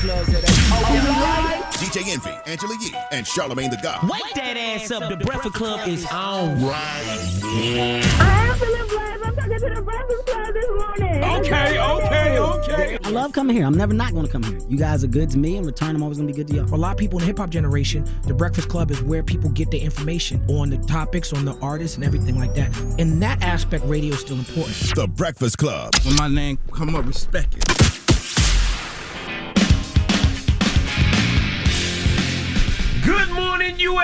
clubs that are DJ Envy, Angela Yee, and Charlamagne the God. Wake that ass up. The Breakfast Club is on right I am feeling blessed. I'm talking to the Breakfast Club this morning. Okay, okay, okay. I love coming here. I'm never not going to come here. You guys are good to me. In return, I'm always going to be good to y'all. For a lot of people in the hip hop generation, the Breakfast Club is where people get their information on the topics, on the artists, and everything like that. In that aspect, radio is still important. The Breakfast Club. When my name come up, respect it.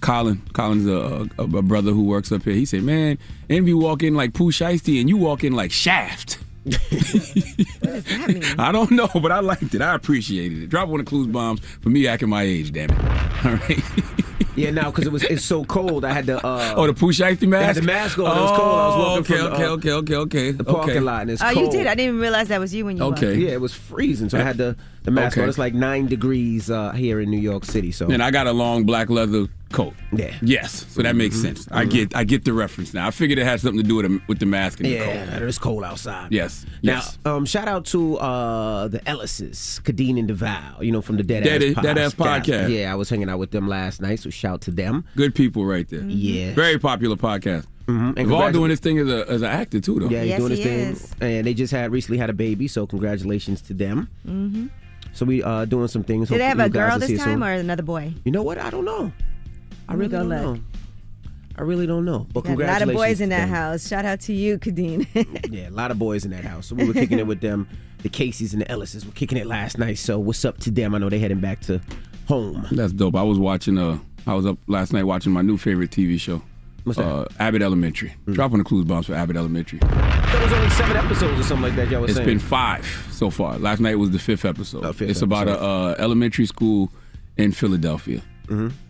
Colin, Colin's a, a, a brother who works up here. He said, "Man, Envy walk in like Pooh Shiesty, and you walk in like Shaft." What does that mean? I don't know, but I liked it. I appreciated it. Drop one of clues bombs for me acting my age, damn it. All right. Yeah, now because it was it's so cold, I had to. Uh, oh, the Pooh Shiesty mask? I had the mask on. It was cold. I was walking okay, from okay, the, uh, okay, okay, okay. the parking okay. lot, and it's Oh, cold. you did. I didn't even realize that was you when you Okay. walked. Yeah, it was freezing, so I had the the mask Okay. on. It's like nine degrees uh, here in New York City. So And I got a long black leather coat. Yeah. Yes, so that makes sense. I get, I get the reference now. I figured it had something to do with the, with the mask and the yeah, it's cold outside. Yes, Now, yes. um, shout out to uh, the Ellises, Khadeen and Devale, you know, from the Dead, Dead- Ass, Dead Ass Podcast. Yeah, I was hanging out with them last night, so shout to them. Good people right there. Yeah. Very popular podcast. And They've all doing this thing as a as an actor too, though. Yeah, he's Yes, doing his he thing. is. And they just had recently had a baby, so congratulations to them. Mm-hmm. So we uh doing some things. Did they have a girl this time soon. or another boy? You know what? I don't know. I really don't look. know. I really don't know. But Got a lot of boys in that them. house. Shout out to you, Khadeen. Yeah, a lot of boys in that house. So we were kicking it with them. The Caseys and the Ellises were kicking it last night. So what's up to them? I know they're heading back to home. That's dope. I was watching. Uh, I was up last night watching my new favorite TV show. What's that? Uh, Abbott Elementary. Dropping the clues bombs for Abbott Elementary. There was only seven episodes or something like that. Y'all was It's saying. been five so far. Last night was the fifth episode. Oh, fifth it's about a uh, elementary school in Philadelphia.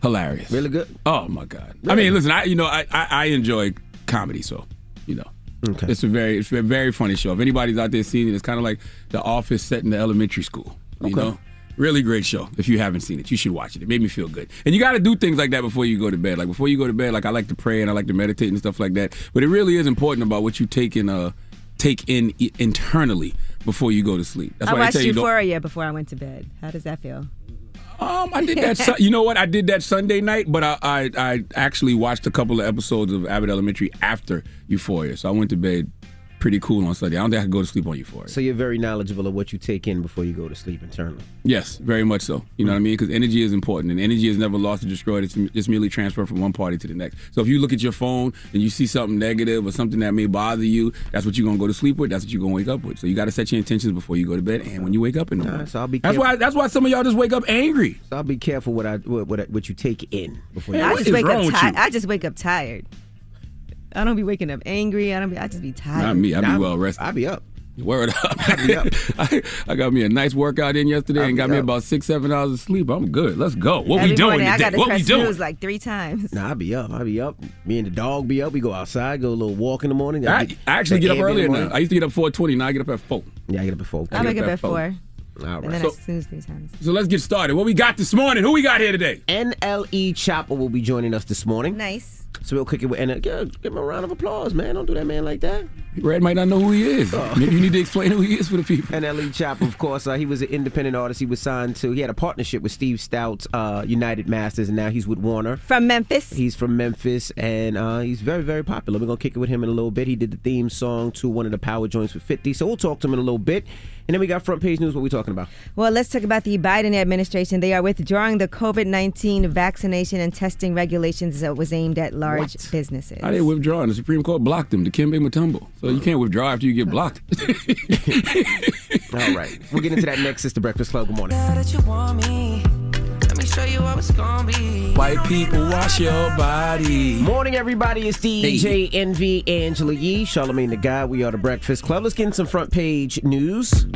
Hilarious. Mm-hmm. really good. Oh my god. I mean, listen. I you know I, I I enjoy comedy, so you know. Okay. It's a very it's a very funny show. If anybody's out there seeing it, it's kind of like The Office set in the elementary school. You Okay. know, really great show. If you haven't seen it, you should watch it. It made me feel good. And you got to do things like that before you go to bed. Like before you go to bed, like I like to pray and I like to meditate and stuff like that. But it really is important about what you take in uh take in i- internally before you go to sleep. That's I why I watched tell you Euphoria before I went to bed. How does that feel? Um, I did that. Su- you know what? I did that Sunday night, but I, I I actually watched a couple of episodes of Abbott Elementary after Euphoria, so I went to bed pretty cool on Sunday. I don't think I could go to sleep on Euphoria. So you're very knowledgeable of what you take in before you go to sleep internally. Yes, very much so. You know what I mm. mean? Because energy is important, and energy is never lost or destroyed. It's just merely transferred from one party to the next. So if you look at your phone and you see something negative or something that may bother you, that's what you're gonna go to sleep with. That's what you're gonna wake up with. So you got to set your intentions before you go to bed and when you wake up in the morning. so I'll be that's careful. why. That's why some of y'all just wake up angry. So I'll be careful what I what what, what you take in before you. I just wake up with tired. I just wake up tired. I don't be waking up angry. I don't be. I just be tired. Not me. I be Nah, well rested. I'll be up. Word up. I be up. I, I got me a nice workout in yesterday I'll and be got me about six, seven hours of sleep. I'm good. Let's go. What Every we doing morning, I got to What we press doing? snooze like three times. Nah, I'll be up. I'll be up. Me and the dog be up. We go outside, go a little walk in the morning. I, That- I actually get up Airbnb earlier now. I used to get up 4:20. Now I get up at four. Yeah, I get up at four. I get wake up up at at four. four, All and then So- I snooze three times. So let's get started. What we got this morning? Who we got here today? NLE Choppa will be joining us this morning. Nice. So we'll kick it with and give him a round of applause, man. Don't do that man like that. Red might not know who he is. Oh. Maybe you need to explain who he is for the people. NLE Choppa, of course, uh, he was an independent artist. He was signed to. He had a partnership with Steve Stoute's uh, United Masters, and now he's with Warner. From Memphis. He's from Memphis, and uh, he's very, very popular. We're gonna kick it with him in a little bit. He did the theme song to one of the power joints with 50, so we'll talk to him in a little bit. And then we got front page news. What we talking about? Well, let's talk about the Biden administration. They are withdrawing the COVID 19 vaccination and testing regulations that was aimed at large What? businesses. I didn't withdraw, and the Supreme Court blocked them, Dikembe Mutombo. So you can't withdraw after you get blocked. All right, we'll get into that next. It's the Breakfast Club. Good morning. that you want me. Let me show you how it's gonna be. White people wash your body. Morning, everybody. It's DJ Envy Angela Yee, Charlamagne the Guy. We are the Breakfast Club. Let's get in some front page news.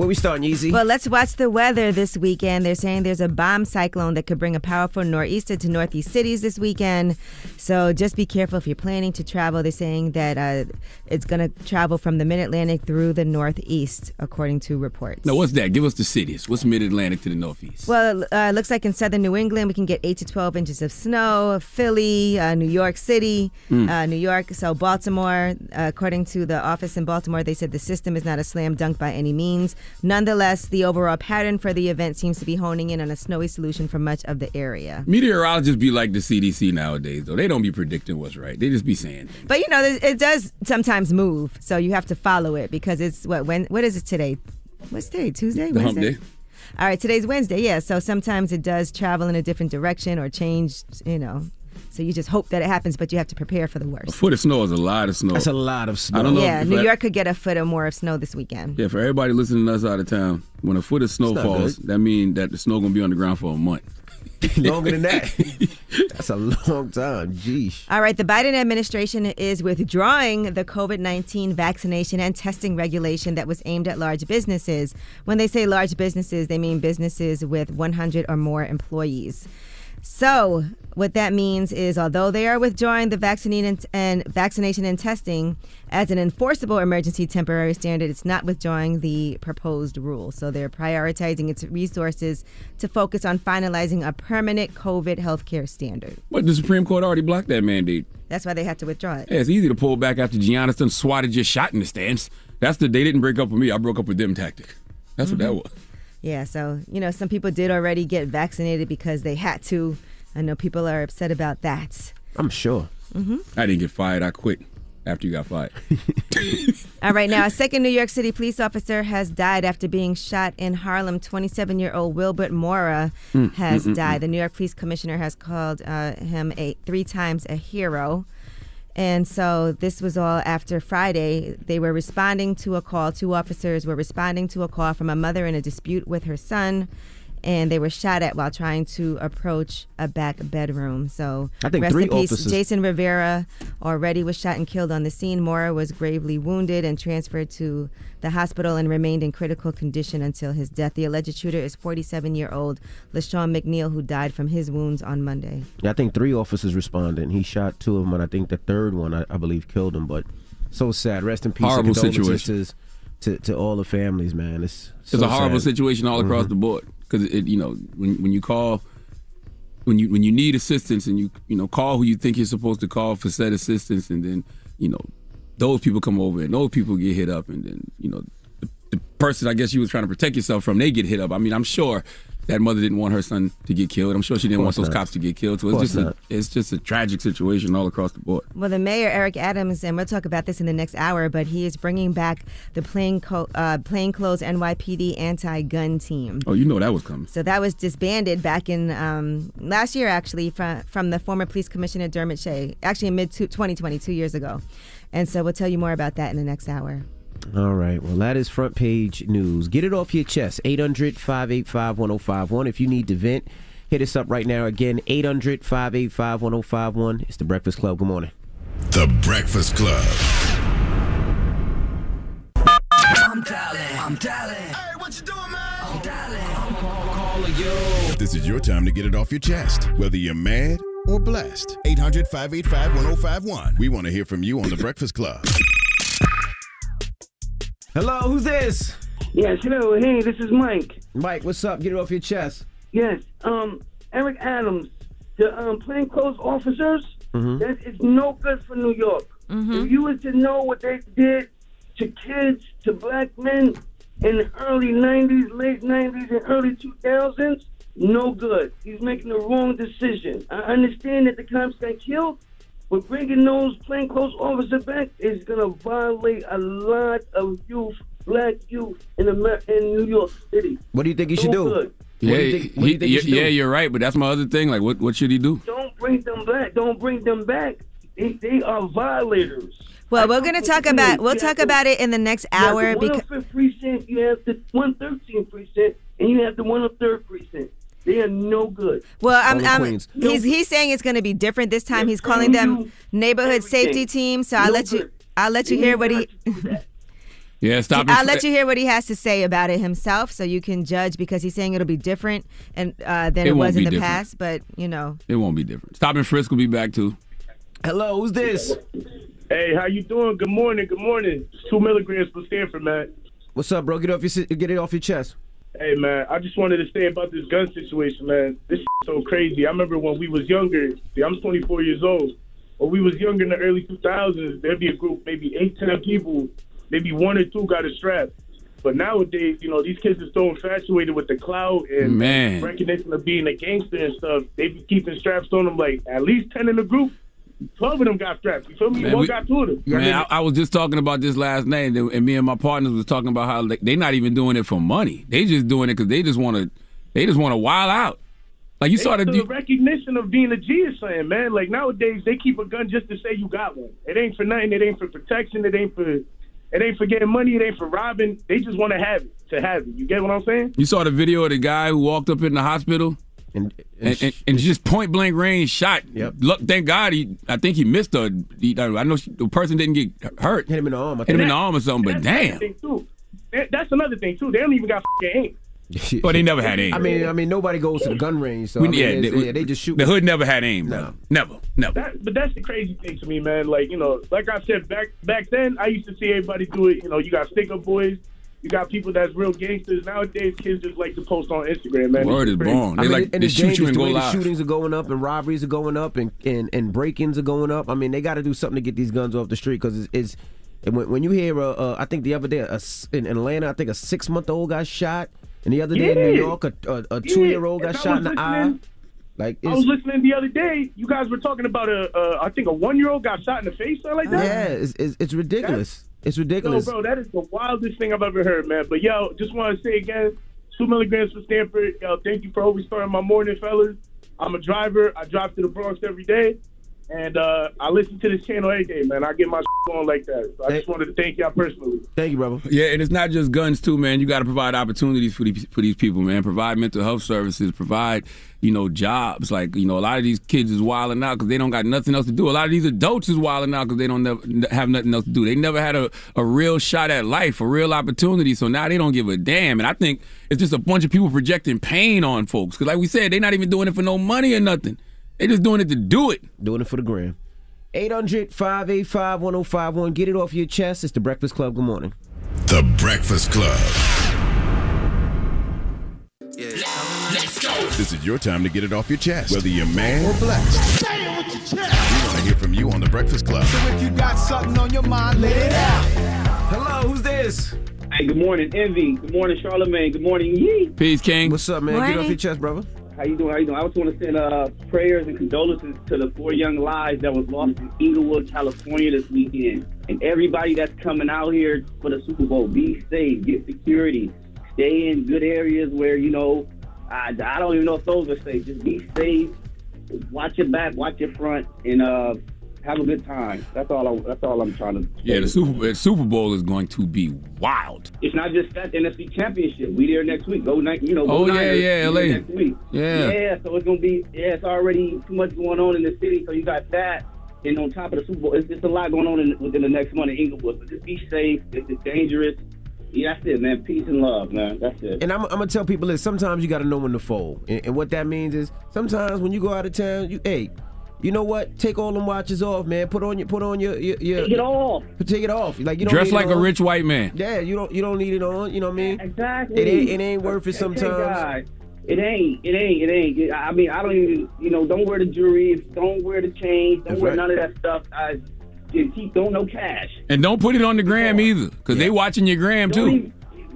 Where we starting, Yeezy? Well, let's watch the weather this weekend. They're saying there's a bomb cyclone that could bring a powerful nor'easter to northeast cities this weekend. So just be careful if you're planning to travel. They're saying that uh, it's going to travel from the mid Atlantic through the northeast, according to reports. Now, what's that? Give us the cities. What's mid Atlantic to the northeast? Well, it uh, looks like in southern New England, we can get 8 to 12 inches of snow. Philly, uh, New York City, uh, New York. So, Baltimore, uh, according to the office in Baltimore, they said the system is not a slam dunk by any means. Nonetheless, the overall pattern for the event seems to be honing in on a snowy solution for much of the area. Meteorologists be like the CDC nowadays, though. They don't be predicting what's right. They just be saying things. But you know, it does sometimes move, so you have to follow it because it's what when what is it today? What's today? Tuesday? The Wednesday? day. All right, today's Wednesday. Yeah, so sometimes it does travel in a different direction or change. You know, so you just hope that it happens, but you have to prepare for the A worst. foot of snow is a lot of snow. That's a lot of snow. I don't know. Yeah, if New I- York could get a foot or more of snow this weekend. Yeah, for everybody listening to us out of town, when a foot of snow falls, good. that means that the snow gonna be on the ground for a month. Longer than that. That's a long time. Jeesh. All right, the Biden administration is withdrawing the COVID 19 vaccination and testing regulation that was aimed at large businesses. When they say large businesses, they mean businesses with 100 or more employees. So, what that means is, although they are withdrawing the vaccine and, and vaccination and testing as an enforceable emergency temporary standard, it's not withdrawing the proposed rule. So they're prioritizing its resources to focus on finalizing a permanent COVID healthcare standard. But the Supreme Court already blocked that mandate. That's why they had to withdraw it. Yeah, it's easy to pull back after Giannis done swatted your shot in the stands. That's the they didn't break up with me. I broke up with them tactic. That's what that mm-hmm. was. Yeah, so you know, some people did already get vaccinated because they had to. I know people are upset about that. I'm sure. Mm-hmm. I didn't get fired. I quit after you got fired. All right, now a second New York City police officer has died after being shot in Harlem. 27-year-old Wilbert Mora mm, has mm, mm, died. The New York Police Commissioner has called uh, him a three times a hero. And so this was all after Friday. They were responding to a call. Two officers were responding to a call from a mother in a dispute with her son, and they were shot at while trying to approach a back bedroom. So I think rest three in peace. officers- Jason Rivera already was shot and killed on the scene. Mora was gravely wounded and transferred to the hospital and remained in critical condition until his death. The alleged shooter is 47-year-old LaShawn McNeil, who died from his wounds on Monday. Yeah, I think three officers responded. He shot two of them, and I think the third one, I, I believe, killed him. But so sad. Rest in peace. Horrible situation. To, to all the families, man. It's It's a horrible sad. situation all across mm-hmm. the board because it, you know, when when you call, when you when you need assistance and you you know call who you think you're supposed to call for said assistance, and then you know those people come over and those people get hit up, and then you know the, the person I guess you was trying to protect yourself from they get hit up. I mean, I'm sure. That mother didn't want her son to get killed. I'm sure she didn't want those not. cops to get killed. So Of it's course just a, not. it's just a tragic situation all across the board. Well, the mayor Eric Adams, and we'll talk about this in the next hour, but he is bringing back the plain co- uh, plainclothes NYPD anti-gun team. Oh, you know that was coming. So that was disbanded back in um, last year, actually, from from the former police commissioner Dermot Shea, actually in mid 2020, two years ago. And so we'll tell you more about that in the next hour. All right. Well, that is front page news. Get it off your chest. 800 585 1051. If you need to vent, hit us up right now. Again, 800 585 1051. It's the Breakfast Club. Good morning. The Breakfast Club. I'm dialing. I'm dialing. Hey, what you doing, man? I'm dialing. I'm calling you. This is your time to get it off your chest, whether you're mad or blessed. 800 585 1051. We want to hear from you on The Breakfast Club. Hello, who's this? Yes, hello. Hey, this is Mike. Mike, what's up? Get it off your chest. Yes, um, Eric Adams, the um, plainclothes officers, Mm-hmm. that is no good for New York. If you was to know what they did to kids, to black men in the early 90s, late 90s, and early 2000s, no good. He's making the wrong decision. I understand that the cops got killed, but bringing those plainclothes officers back is going to violate a lot of youth, black youth in, Amer- in New York City. What do you think you should do? good. Yeah, you think, what do you he- you yeah, should do? yeah, you're right, but that's my other thing. Like, what what should he do? Don't bring them back. Don't bring them back. They, they are violators. Well, we're going to talk about we'll talk about it in the next you have hour the because 105th precinct, you have the 113th precinct, and you have the 103rd precinct. They are no good. well, I'm, I'm he's he's saying it's going to be different this time. They're He's calling them neighborhood everything. safety teams. So I'll No let you. I'll let you They hear what he let you do that. Yeah, stop. I'll let you hear what he has to say about it himself, so you can judge because he's saying it'll be different and uh, than It it, was in the different. past. But you know, It won't be different. Stop and frisk will be back too. Hello, who's this? Hey, how you doing? Good morning. Good morning. It's two milligrams for Stanford, man. What's up, bro? Get off your si- get it off your chest. Hey, man. I just wanted to say about this gun situation, man. This is so crazy. I remember when we was younger. See, I'm 24 years old. When we was younger in the early 2000s, there'd be a group, maybe eight, ten people, maybe one or two got a strap. But nowadays, you know, these kids are so infatuated with the clout and Man. recognition of being a gangster and stuff. They be keeping straps on them. Like at least ten in the group. Twelve of them got strapped. You feel me? Man, One we- got two of them. Man, I, I was just talking about this last night, and and me and my partners was talking about how like, they not even doing it for money. They just doing it because they just want to, they just want to wild out. Like you saw the, It's the recognition of being a G is saying, man. Like nowadays, they keep a gun just to say you got one. It ain't for nothing. It ain't for protection. It ain't for, it ain't for getting money. It ain't for robbing. They just want to have it to have it. You get what I'm saying? You saw the video of the guy who walked up in the hospital and and, and, and just point blank range shot. Yep. Look, thank God he. I think he missed a. He, I know she, the person didn't get hurt. Hit him in the arm. Hit him in the arm or something. But damn. thing, too. That's another thing too. They don't even got fucking aim. Well, they never had aim. I mean, I mean, nobody goes to the gun range, so We- I mean, yeah, it's- they- yeah, they just shoot. The hood never had aim. No, never, never. That, but that's the crazy thing to me, man. Like you know, like I said back back then, I used to see everybody do it. You know, you got stick up boys. You got people that's real gangsters. Nowadays, kids just like to post on Instagram, man. Word It's is crazy. born. They I mean, like and they shoot you and the go live. shootings are going up and robberies are going up and and, and break-ins are going up. I mean, they got to do something to get these guns off the street because it's, it's and when, when you hear, uh, uh, I think the other day, a s in Atlanta, I think a six-month-old got shot, and the other day in New York, a, a, a two-year-old got and shot in the eye. Like, I was listening the other day. You guys were talking about a, uh, think a one-year-old got shot in the face, something like that. yeah, it's, it's, it's ridiculous. It's ridiculous. bro, that is the wildest thing I've ever heard, man. But yo, just want to say again, two milligrams for Stanford. Yo, thank you for always starting my morning, fellas. I'm a driver. I drive to the Bronx every day, and uh, I listen to this channel every day, man. I get my on like that. So I just wanted to thank y'all personally. Thank you, brother. Yeah, and it's not just guns too, man. You got to provide opportunities for these for these people, man. Provide mental health services. Provide you know jobs. Like you know, a lot of these kids is wilding out because they don't got nothing else to do. A lot of these adults is wilding out because they don't never, have nothing else to do. They never had a, a real shot at life, a real opportunity. So now they don't give a damn. And I think it's just a bunch of people projecting pain on folks. Because like we said, they're not even doing it for no money or nothing. They just doing it to do it. Doing it for the gram. 800 585 1051. Get it off your chest. It's the Breakfast Club. Good morning. The Breakfast Club. This is your time to get it off your chest, whether you're man or black. Say it with your chest. We want to hear from you on the Breakfast Club. So if you got something on your mind, let it out. Hello, who's this? Hey, good morning, Envy. Good morning, Charlamagne. Good morning, Yee. Peace, King. What's up, man? Get off your chest, brother. How you doing? How you doing? I just want to send uh, prayers and condolences to the four young lives that was lost in Inglewood, California this weekend. And everybody that's coming out here for the Super Bowl, be safe, get security, stay in good areas where, you know, I, I don't even know if those are safe. Just be safe, watch your back, watch your front, and uh, have a good time. That's all. I, that's all I'm trying to. Yeah, the Super the Super Bowl is going to be wild. It's not just that NFC Championship. We there next week. Go night, you know. Go Oh, yeah, Niners. yeah, We LA. Next week. Yeah. Yeah. So it's gonna be. Yeah, it's already too much going on in the city. So you got that, and on top of the Super Bowl, it's just a lot going on in, within the next month in Inglewood. So just be safe. It's, it's dangerous. Yeah, that's it, man. Peace and love, man. That's it. And I'm, I'm gonna tell people this. Sometimes you got to know when to fold, and, and what that means is sometimes when you go out of town, you hey, you know what? Take all them watches off, man. Put on your put on your your, your Take it off. Take it off. Like you don't Dress like a rich white man. Yeah, you don't you don't need it on. You know what I mean? Exactly. It ain't it ain't worth it sometimes. It ain't. It ain't. It ain't. I mean, I don't even. You know, don't wear the jewelry. Don't wear the chains. Don't That's wear right. none of that stuff. I just keep. Don't no cash. And don't put it on the gram either, because they watching your gram Don't too.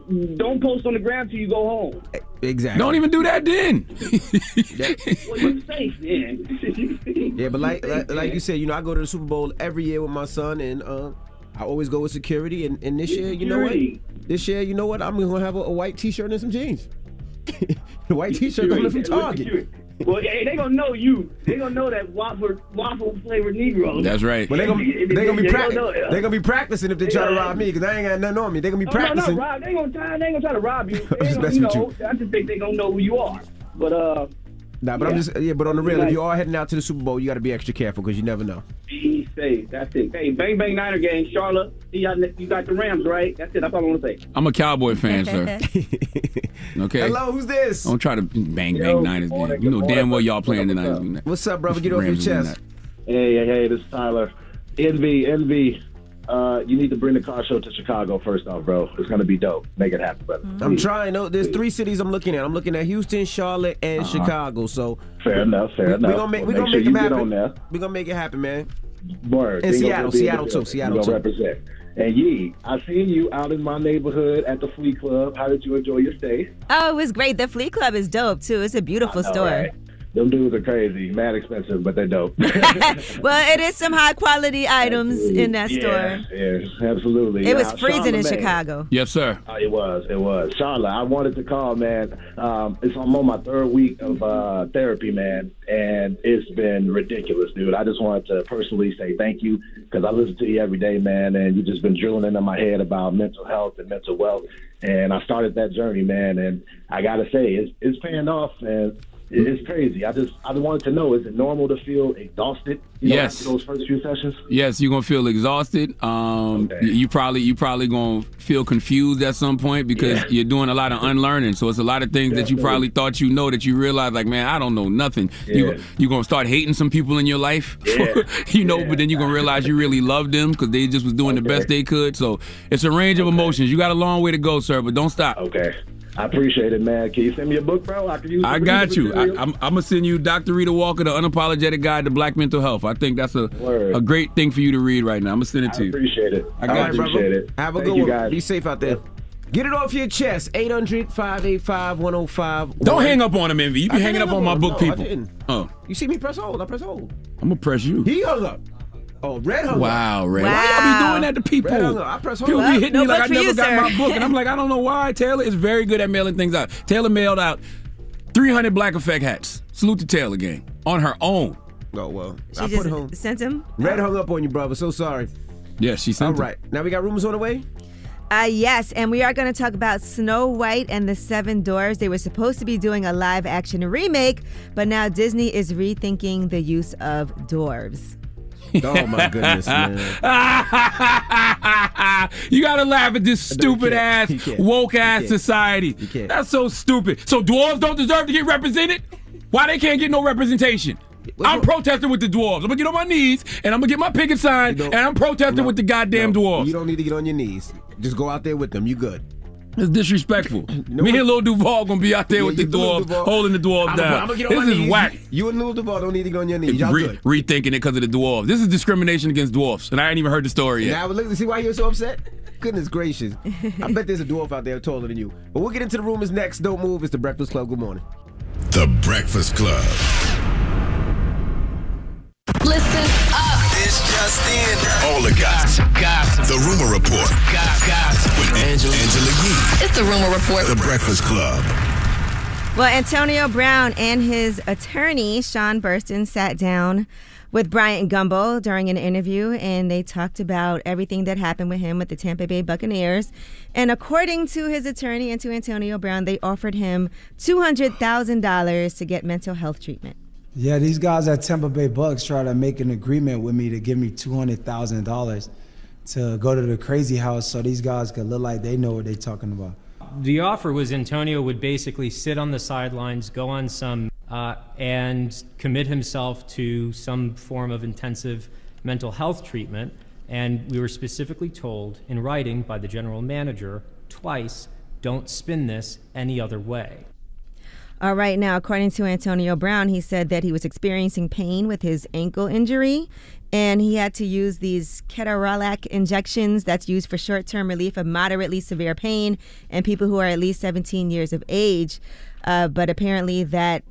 even- Don't post on the gram till you go home. Exactly. Don't even do that then. Well, you safe, man. Yeah, but like, like like you said, you know, I go to the Super Bowl every year with my son, and uh, I always go with security. And, and this year, you know what? This year, you know what? I'm gonna have a, a white T-shirt and some jeans. the white T-shirt coming from Target. Well, hey, they gonna know you. They gonna know that waffle waffle flavored Negro. That's right. But they gonna they gonna be They practicing. They gonna be practicing if they try to rob me because I ain't got nothing on me. They gonna be Oh, practicing. No, no, Rob, they gonna try. They ain't gonna try to rob you. They just ain't gonna, messing you I just think they gonna know who you are. But uh, Nah, but I'm just yeah. But on the real, Like- if you are heading out to the Super Bowl, you got to be extra careful because you never know. Be safe. That's it. Hey, bang bang Niner game, Charlotte. Y'all. You got the Rams, right? That's it. That's all I want to say. I'm a Cowboy fan, sir. Okay. Hello, who's this? Don't try to bang bang Yo, Niners morning, game. You know good damn morning. well y'all playing the What's Niners. up? game. What's up, brother? Get off your chest. Hey, hey, hey, this is Tyler. Envy, Envy. Uh, you need to bring the car show to Chicago first off, bro. It's gonna be dope. Make it happen, brother. I'm trying. No, there's three cities I'm looking at. I'm looking at Houston, Charlotte, and Uh-huh. Chicago. So Fair enough, fair we, enough. We gonna make, we Make gonna sure make you them get happen. on there. We gonna make it happen, man. Word. And They gonna Seattle, be in the Seattle too. Seattle too. represent. And Yee, I seen you out in my neighborhood at the Flea Club. How did you enjoy your stay? Oh, it was great. The Flea Club is dope too. It's a beautiful know, store. right? Them dudes are crazy, mad expensive, but they're dope. Well, it is some high quality items in that yeah, store. Yes, absolutely. It was Now, freezing in Charlamagne- Chicago. Yes, sir. Uh, it was, it was. Charlotte, I wanted to call, man. Um, it's I'm on my third week of uh, therapy, man, and it's been ridiculous, dude. I just wanted to personally say thank you because I listen to you every day, man, and you've just been drilling into my head about mental health and mental wealth. And I started that journey, man, and I gotta say, it's it's paying off, and it- it's crazy. I just I wanted to know, is it normal to feel exhausted? You know, Yes. After those first few sessions. Yes, you're gonna feel exhausted. Um, you, you probably you probably gonna feel confused at some point because Yeah. you're doing a lot of unlearning. So it's a lot of things that you probably thought you know that you realize like, man, I don't know nothing. You Yeah. you gonna start hating some people in your life, Yeah. you know, but then you're gonna realize you really love them because they just was doing the best they could. So it's a range of emotions. You got a long way to go, sir, but don't stop. Okay. I appreciate it, man. Can you send me a book, bro? I can use. It. I got you. I, material. I'm, I'm gonna send you Dr. Rheeda Walker, the unapologetic guide to Black mental health. I think that's a Word. a great thing for you to read right now. I'm gonna send it to you. I appreciate it. I got I you. appreciate it. Have a Thank good you, one. guys. Be safe out there. Get it off your chest. 800 585 1051. Don't hang up on him, Envy. You be I hanging up on my book No, I people. didn't. Oh, You see me press hold. I press hold. I'm gonna press you. He hung up. Oh, Red hung up. Wow, Red. Wow. Why y'all be doing that to people? Red hung up. I press hold. People Well, be hitting no me like I never you, got sir. my book, and I'm like, I don't know why. Taylor is very good at mailing things out. Taylor mailed out 300 Black Effect hats. Salute to Taylor gang on her own. Oh, well. She I just put home. sent him. Red hung up on you, brother. So sorry. Yeah, she All sent it. right. Now we got rumors on the way. Uh, yes, and we are going to talk about Snow White and the Seven Dwarfs. They were supposed to be doing a live action remake, but now Disney is rethinking the use of dwarves. Oh, my goodness, man. you gotta laugh at this stupid can't. ass, woke ass society. That's so stupid. So dwarves don't deserve to get represented? Why they can't get no representation? I'm protesting with the dwarves. I'm gonna get on my knees and I'm gonna get my picket sign and I'm protesting No, with the goddamn no, dwarves. You don't need to get on your knees. Just go out there with them. You good. It's disrespectful. know Me what- and Lil Duval gonna be out there Yeah, with the you Lil dwarves, holding the dwarves I'm down. gonna- I'm gonna get on this my is knees. whack. You and Lil Duval don't need to get on your knees. Y'all Re- good. rethinking it because of the dwarves. This is discrimination against dwarfs, and I ain't even heard the story yet. Now look, see why you're so upset? Goodness gracious. I bet there's a dwarf out there taller than you. But we'll get into the rumors next. Don't move. It's the Breakfast Club. Good morning. The Breakfast Club. Listen up. It's just in. All the gossip. Gossip. The Rumor Report Gossip. with Angela, Angela Yee. It's the rumor report. The Breakfast Club. Well, Antonio Brown and his attorney, Sean Burstyn, sat down with Bryant Gumbel during an interview and they talked about everything that happened with him with the Tampa Bay Buccaneers. And according to his attorney and to Antonio Brown, they offered him $200,000 to get mental health treatment. Yeah, these guys at Tampa Bay Bucks try to make an agreement with me to give me two hundred thousand dollars to go to the crazy house, so these guys could look like they know what they're talking about. The offer was Antonio would basically sit on the sidelines, go on some, uh, and commit himself to some form of intensive mental health treatment. And we were specifically told in writing by the general manager twice don't spin this any other way. All right, now, according to Antonio Brown, he said that he was experiencing pain with his ankle injury and he had to use these ketorolac injections that's used for short term relief of moderately severe pain and people who are at least 17 years of age. Uh, but apparently, that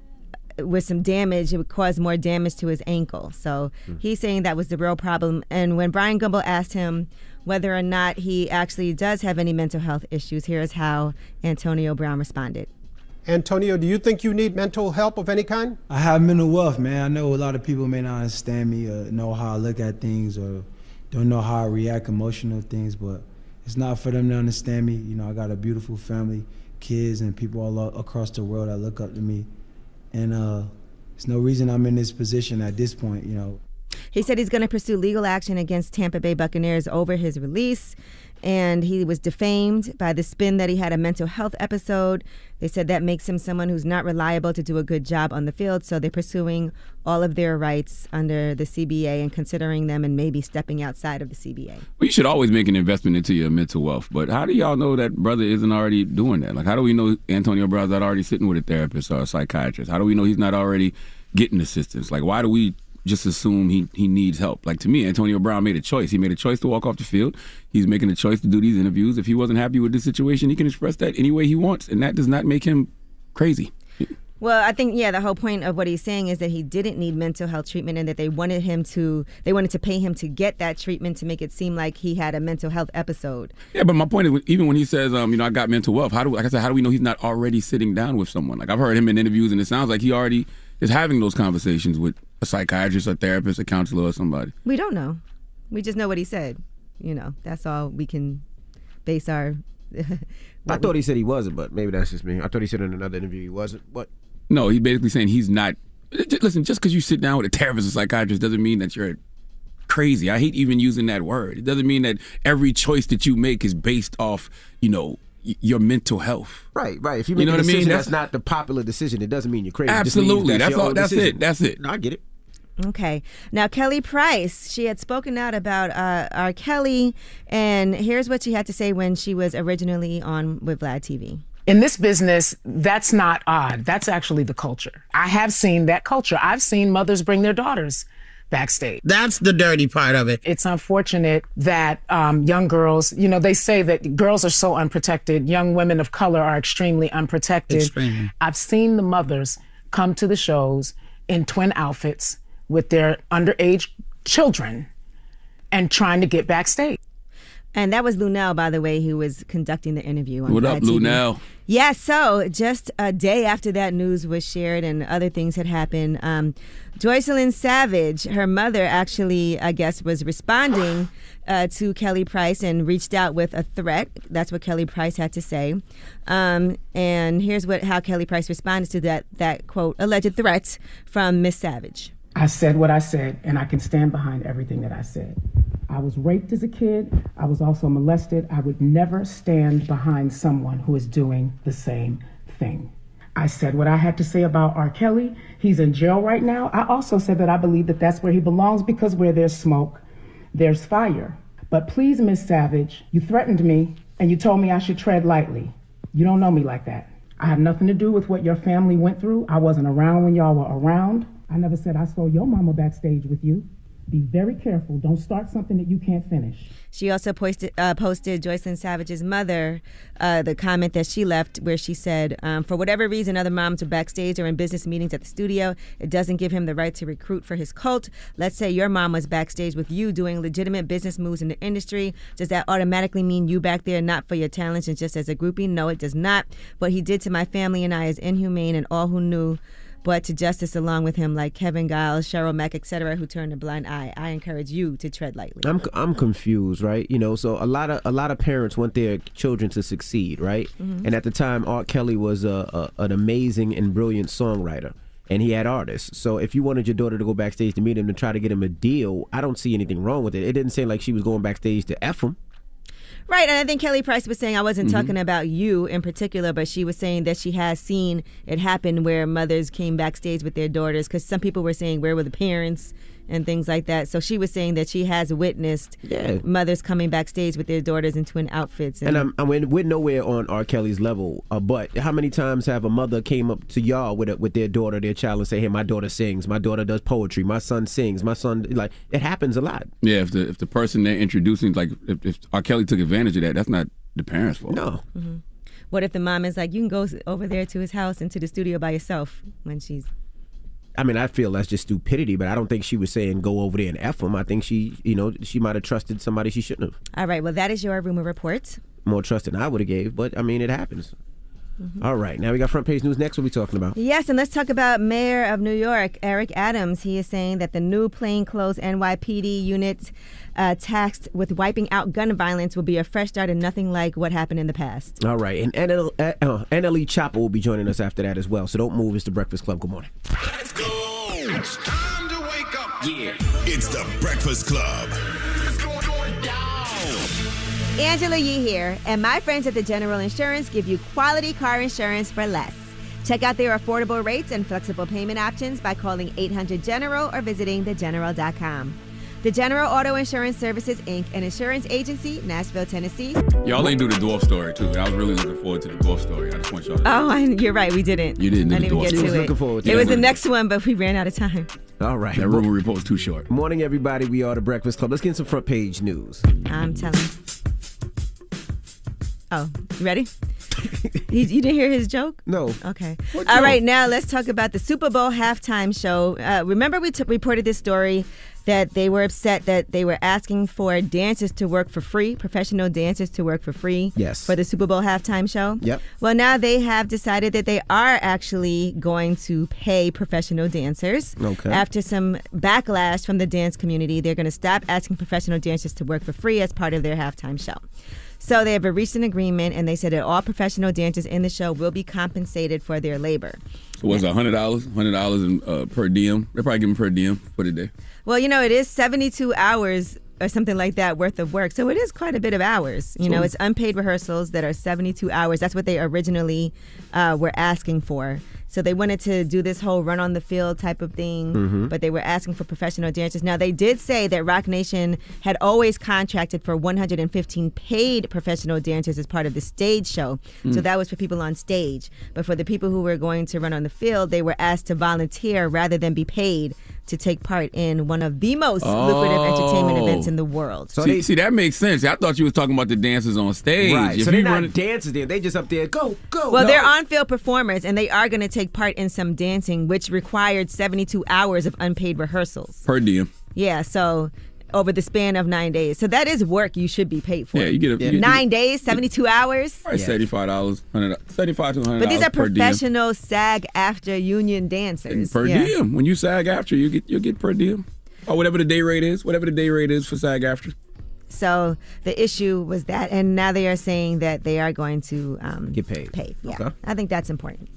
uh, with some damage, it would cause more damage to his ankle. So hmm. he's saying that was the real problem. And when Bryant Gumbel asked him whether or not he actually does have any mental health issues, here's how Antonio Brown responded. Antonio, do you think you need mental help of any kind? I have mental wealth, man. I know a lot of people may not understand me or know how I look at things or don't know how I react emotional things, but it's not for them to understand me. You know, I got a beautiful family, kids, and people all across the world that look up to me. And uh, there's no reason I'm in this position at this point. You know, He said he's going to pursue legal action against Tampa Bay Buccaneers over his release. And he was defamed by the spin that he had a mental health episode. They said that makes him someone who's not reliable to do a good job on the field. So they're pursuing all of their rights under the CBA and considering them and maybe stepping outside of the CBA. Well, you should always make an investment into your mental wealth. But how do y'all know that brother isn't already doing that? Like, how do we know Antonio Brown's not already sitting with a therapist or a psychiatrist? How do we know he's not already getting assistance? Like, why do we just assume he, he needs help? Like, to me, Antonio Brown made a choice. He made a choice to walk off the field. He's making a choice to do these interviews. If he wasn't happy with this situation, he can express that any way he wants. And that does not make him crazy. Well, I think yeah, the whole point of what he's saying is that he didn't need mental health treatment and that they wanted him to they wanted to pay him to get that treatment to make it seem like he had a mental health episode. Yeah, but my point is, even when he says, um, you know, I got mental wealth, how do, like I said, how do we know he's not already sitting down with someone? Like I've heard him in interviews, and it sounds like he already is having those conversations with a psychiatrist, a therapist, a counselor, or somebody. We don't know. We just know what he said. You know, that's all we can base our I thought he said he wasn't, but maybe that's just me. I thought he said in another interview he wasn't. What? No, he's basically saying he's not. j- Listen, just because you sit down with a therapist or psychiatrist doesn't mean that you're crazy. I hate even using that word. It doesn't mean that every choice that you make is based off, you know, your mental health. Right, right. If you You make know a what I mean? decision That's- that's, not the popular decision, it doesn't mean you're crazy. It just means Absolutely. That's your all. That's decision. it. That's it. No, I get it. Okay. Now, Kelly Price, she had spoken out about uh, R. Kelly, and here's what she had to say when she was originally on with Vlad TV. In this business, that's not odd. That's actually the culture. I have seen that culture. I've seen mothers bring their daughters backstage. That's the dirty part of it. It's unfortunate that um, young girls, you know, they say that girls are so unprotected. Young women of color are extremely unprotected. Extremely. I've seen the mothers come to the shows in twin outfits with their underage children and trying to get backstage. And that was Luenell, by the way, who was conducting the interview. On What Vlad up, TV. Luenell? Yeah, so just a day after that news was shared and other things had happened, um, Joycelyn Savage, her mother, actually, I guess, was responding uh, to Kelly Price and reached out with a threat. That's what Kelly Price had to say. Um, and here's what how Kelly Price responded to that that quote alleged threat from Miss Savage. I said what I said, and I can stand behind everything that I said. I was raped as a kid. I was also molested. I would never stand behind someone who is doing the same thing. I said what I had to say about R. Kelly. He's in jail right now. I also said that I believe that that's where he belongs because where there's smoke, there's fire. But please, Miss Savage, you threatened me and you told me I should tread lightly. You don't know me like that. I have nothing to do with what your family went through. I wasn't around when y'all were around. I never said I saw your mama backstage with you. Be very careful. Don't start something that you can't finish. She also posted, uh, posted Joycelyn Savage's mother uh, the comment that she left where she said, um, For whatever reason, other moms are backstage or in business meetings at the studio. It doesn't give him the right to recruit for his cult. Let's say your mom was backstage with you doing legitimate business moves in the industry. Does that automatically mean you back there not for your talents and just as a groupie? No, it does not. What he did to my family and I is inhumane, and all who knew but to justice along with him, like Kevin Giles, Cheryl Mack, etc., who turned a blind eye. I encourage you to tread lightly. I'm I'm confused, right? You know, so a lot of a lot of parents want their children to succeed, right? Mhm. And at the time, R. Kelly was a, a an amazing and brilliant songwriter, and he had artists. So if you wanted your daughter to go backstage to meet him to try to get him a deal, I don't see anything wrong with it. It didn't seem like she was going backstage to f him. Right, and I think Kelly Price was saying I wasn't Mhm. talking about you in particular, but she was saying that she has seen it happen where mothers came backstage with their daughters because some people were saying where were the parents and things like that. So she was saying that she has witnessed Yeah. mothers coming backstage with their daughters in twin outfits. And I'm, I'm we're we're nowhere on R. Kelly's level. Uh, but how many times have a mother came up to y'all with a, with their daughter, their child, and say, "Hey, my daughter sings. My daughter does poetry. My son sings. My son like it happens a lot." Yeah, if the if the person they're introducing, like if, if R. Kelly took advantage of that, that's not the parents' fault. No. Mhm. What if the mom is like, you can go over there to his house into the studio by yourself when she's I mean, I feel that's just stupidity, but I don't think she was saying go over there and f him. I think she, you know, she might have trusted somebody she shouldn't have. All right, well, that is your rumor report. More trust than I would have gave, but I mean, it happens. Mm-hmm. All right, now we got front page news next. What are we talking about? Yes, and let's talk about Mayor of New York, Eric Adams. He is saying that the new plainclothes NYPD unit uh, tasked with wiping out gun violence will be a fresh start and nothing like what happened in the past. All right, and NL, uh, NLE Choppa will be joining us after that as well. So don't move. It's the Breakfast Club. Good morning. Let's go. It's time to wake up. Yeah. It's the Breakfast Club. Angela Yee here, and my friends at the General Insurance give you quality car insurance for less. Check out their affordable rates and flexible payment options by calling 800 General or visiting thegeneral.com. The General Auto Insurance Services, Inc., an insurance agency, Nashville, Tennessee. Y'all ain't do the dwarf story too. I was really looking forward to the dwarf story. I just want y'all. to Oh, I, you're right. We didn't. You didn't do I the didn't dwarf get story. to it. Looking forward to it that. was the next one, but we ran out of time. All right. That rumor report was too short. Morning, everybody. We are the Breakfast Club. Let's get some front page news. I'm telling. Oh, you ready? you, you didn't hear his joke? No. Okay. What All joke? right, now let's talk about the Super Bowl halftime show. Uh, remember, we t- reported this story that they were upset that they were asking for dancers to work for free, professional dancers to work for free Yes. for the Super Bowl halftime show. Yep. Well, now they have decided that they are actually going to pay professional dancers. Okay. After some backlash from the dance community, they're going to stop asking professional dancers to work for free as part of their halftime show. So they have reached an agreement, and they said that all professional dancers in the show will be compensated for their labor. So what's a hundred dollars? Hundred dollars uh, per diem. They're probably them per diem for the day. Well, you know, it is 72 hours or something like that worth of work. So it is quite a bit of hours. You know, it's unpaid rehearsals that are 72 hours. That's what they originally uh, were asking for. So they wanted to do this whole run on the field type of thing, Mhm. but they were asking for professional dancers. Now, they did say that Roc Nation had always contracted for 115 paid professional dancers as part of the stage show. So Mm. that was for people on stage. But for the people who were going to run on the field, they were asked to volunteer rather than be paid to take part in one of the most lucrative oh. entertainment Oh. events in the world. see, see, that makes sense. I thought you was talking about the dancers on stage. Right. If so they're you not run- dancers there. They just up there. Go, go. Well, No. they're on field performers and they are going to take part in some dancing, which required 72 hours of unpaid rehearsals. per diem. Yeah, so over the span of nine days. So that is work you should be paid for. Yeah, you get a- you get- nine days, 72 hours. Probably seventy-five dollars, hundred, seventy-five to hundred. But these are per diem. professional SAG after union dancers. And per Yeah. diem. When you SAG-AFTRA, you get you get per diem, or whatever the day rate is. Whatever the day rate is for SAG-AFTRA. So the issue was that, and now they are saying that they are going to um, get paid. Paid, yeah. Okay. I think that's important.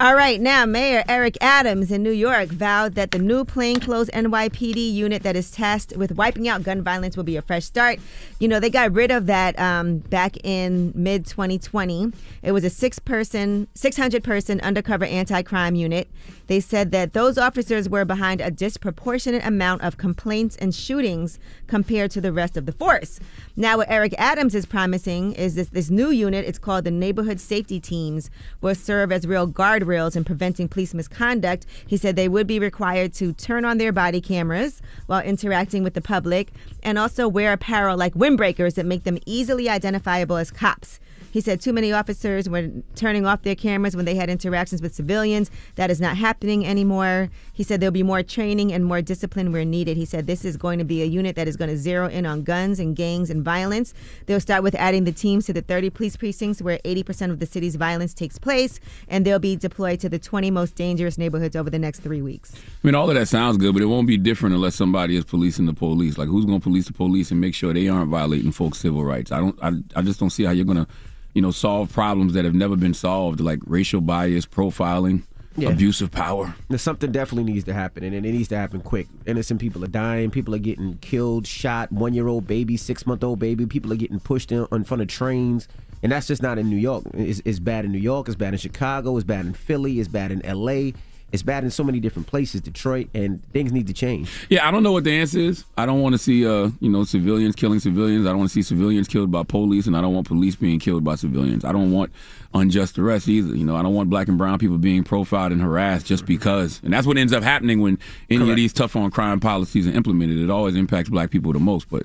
All right, now Mayor Eric Adams in New York vowed that the new plainclothes NYPD unit that is tasked with wiping out gun violence will be a fresh start. You know, they got rid of that um, back in mid 2020. It was a six person, 600 person undercover anti crime unit. They said that those officers were behind a disproportionate amount of complaints and shootings compared to the rest of the force. Now, what Eric Adams is promising is this this new unit. It's called the Neighborhood Safety Teams. Will serve as real guardrails in preventing police misconduct. He said they would be required to turn on their body cameras while interacting with the public, and also wear apparel like windbreakers that make them easily identifiable as cops. He said too many officers were turning off their cameras when they had interactions with civilians. That is not happening anymore. He said there'll be more training and more discipline where needed. He said this is going to be a unit that is going to zero in on guns and gangs and violence. They'll start with adding the teams to the 30 police precincts where 80% of the city's violence takes place, and they'll be deployed to the 20 most dangerous neighborhoods over the next three weeks. I mean, all of that sounds good, but it won't be different unless somebody is policing the police. Like, who's going to police the police and make sure they aren't violating folks' civil rights? I don't. I, I just don't see how you're going to, you know, solve problems that have never been solved, like racial bias, profiling, Yeah. abuse of power. There's something definitely needs to happen, and it needs to happen quick. Innocent people are dying. People are getting killed, shot. One year old baby, six month old baby. People are getting pushed in, in front of trains, and that's just not in New York. It's, it's bad in New York. It's bad in Chicago. It's bad in Philly. It's bad in L.A. It's bad in so many different places, Detroit, and things need to change. Yeah, I don't know what the answer is. I don't want to see, uh, you know, civilians killing civilians. I don't want to see civilians killed by police, and I don't want police being killed by civilians. I don't want unjust arrests either. You know, I don't want black and brown people being profiled and harassed just because. And that's what ends up happening when any of these tough on crime policies are implemented. It always impacts black people the most. But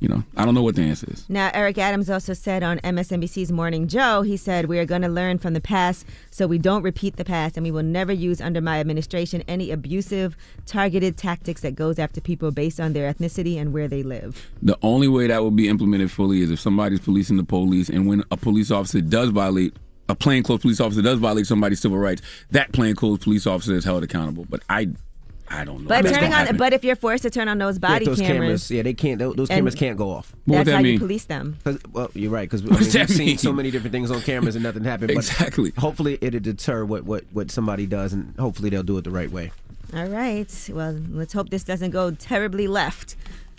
you know, I don't know what the answer is. Now, Eric Adams also said on MSNBC's Morning Joe, he said, We are going to learn from the past so we don't repeat the past, and we will never use under my administration any abusive, targeted tactics that goes after people based on their ethnicity and where they live. The only way that will be implemented fully is if somebody's policing the police, and when a police officer does violate, a plainclothes police officer does violate somebody's civil rights, that plainclothes police officer is held accountable. But I, I don't know. But That's turning on, happen. but if you're forced to turn on those body yeah, those cameras, yeah, they can't. Those, those cameras can't go off. that's how you police them. 'Cause- Well, you're right because What does we've that seen so many different things on cameras and nothing happened. But Exactly. Hopefully, it'll deter what, what what somebody does, and hopefully they'll do it the right way. All right. Well, let's hope this doesn't go terribly left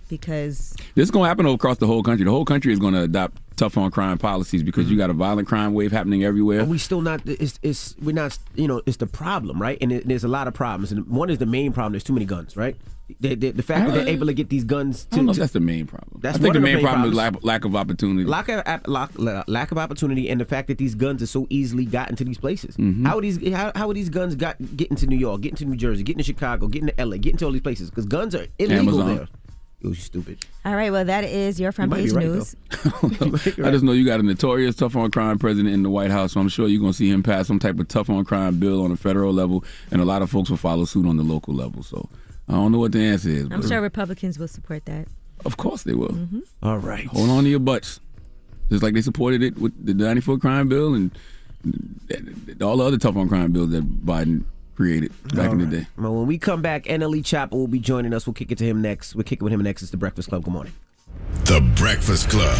because This is going to happen across the whole country. The whole country is going to adopt tough on crime policies because you got a violent crime wave happening everywhere. And we still not. It's, it's we're not. You know, it's the problem, right? And it, there's a lot of problems. And one is the main problem. There's too many guns, right? The, the, the fact that they're able to get these guns. I To, don't know to- that's the main problem. That's I think the main, main problem problems. is lack, lack of opportunity. Lack of lack, lack of opportunity and the fact that these guns are so easily gotten to these places. Mhm. How are these how, how are these guns got getting to New York, getting to New Jersey, getting to Chicago, getting to LA, getting to all these places? Because guns are illegal Amazon. there. It was stupid. all right. Well, that is your front might be page right, news. I just know you got a notorious tough on crime president in the White House, so I'm sure you're going to see him pass some type of tough on crime bill on a federal level, and a lot of folks will follow suit on the local level. So I don't know what the answer is. I'm but sure Republicans will support that. Of course they will. Mm-hmm. All right. Hold on to your butts. Just like they supported it with the 94 crime bill and all the other tough on crime bills that Biden created back in the day. Well, when we come back, NLE Choppa will be joining us. We'll kick it to him next. We'll kick it with him next. It's the Breakfast Club. Good morning. The Breakfast Club.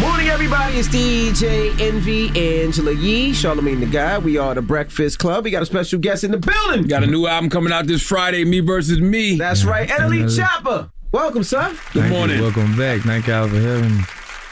Morning, everybody. It's DJ Envy, Angela Yee, Charlamagne the Guy. We are the Breakfast Club. We got a special guest in the building. Got a new album coming out this Friday, Me versus Me. That's right, NLE Choppa. Welcome, sir. Good morning. Welcome back. Thank y'all for having me.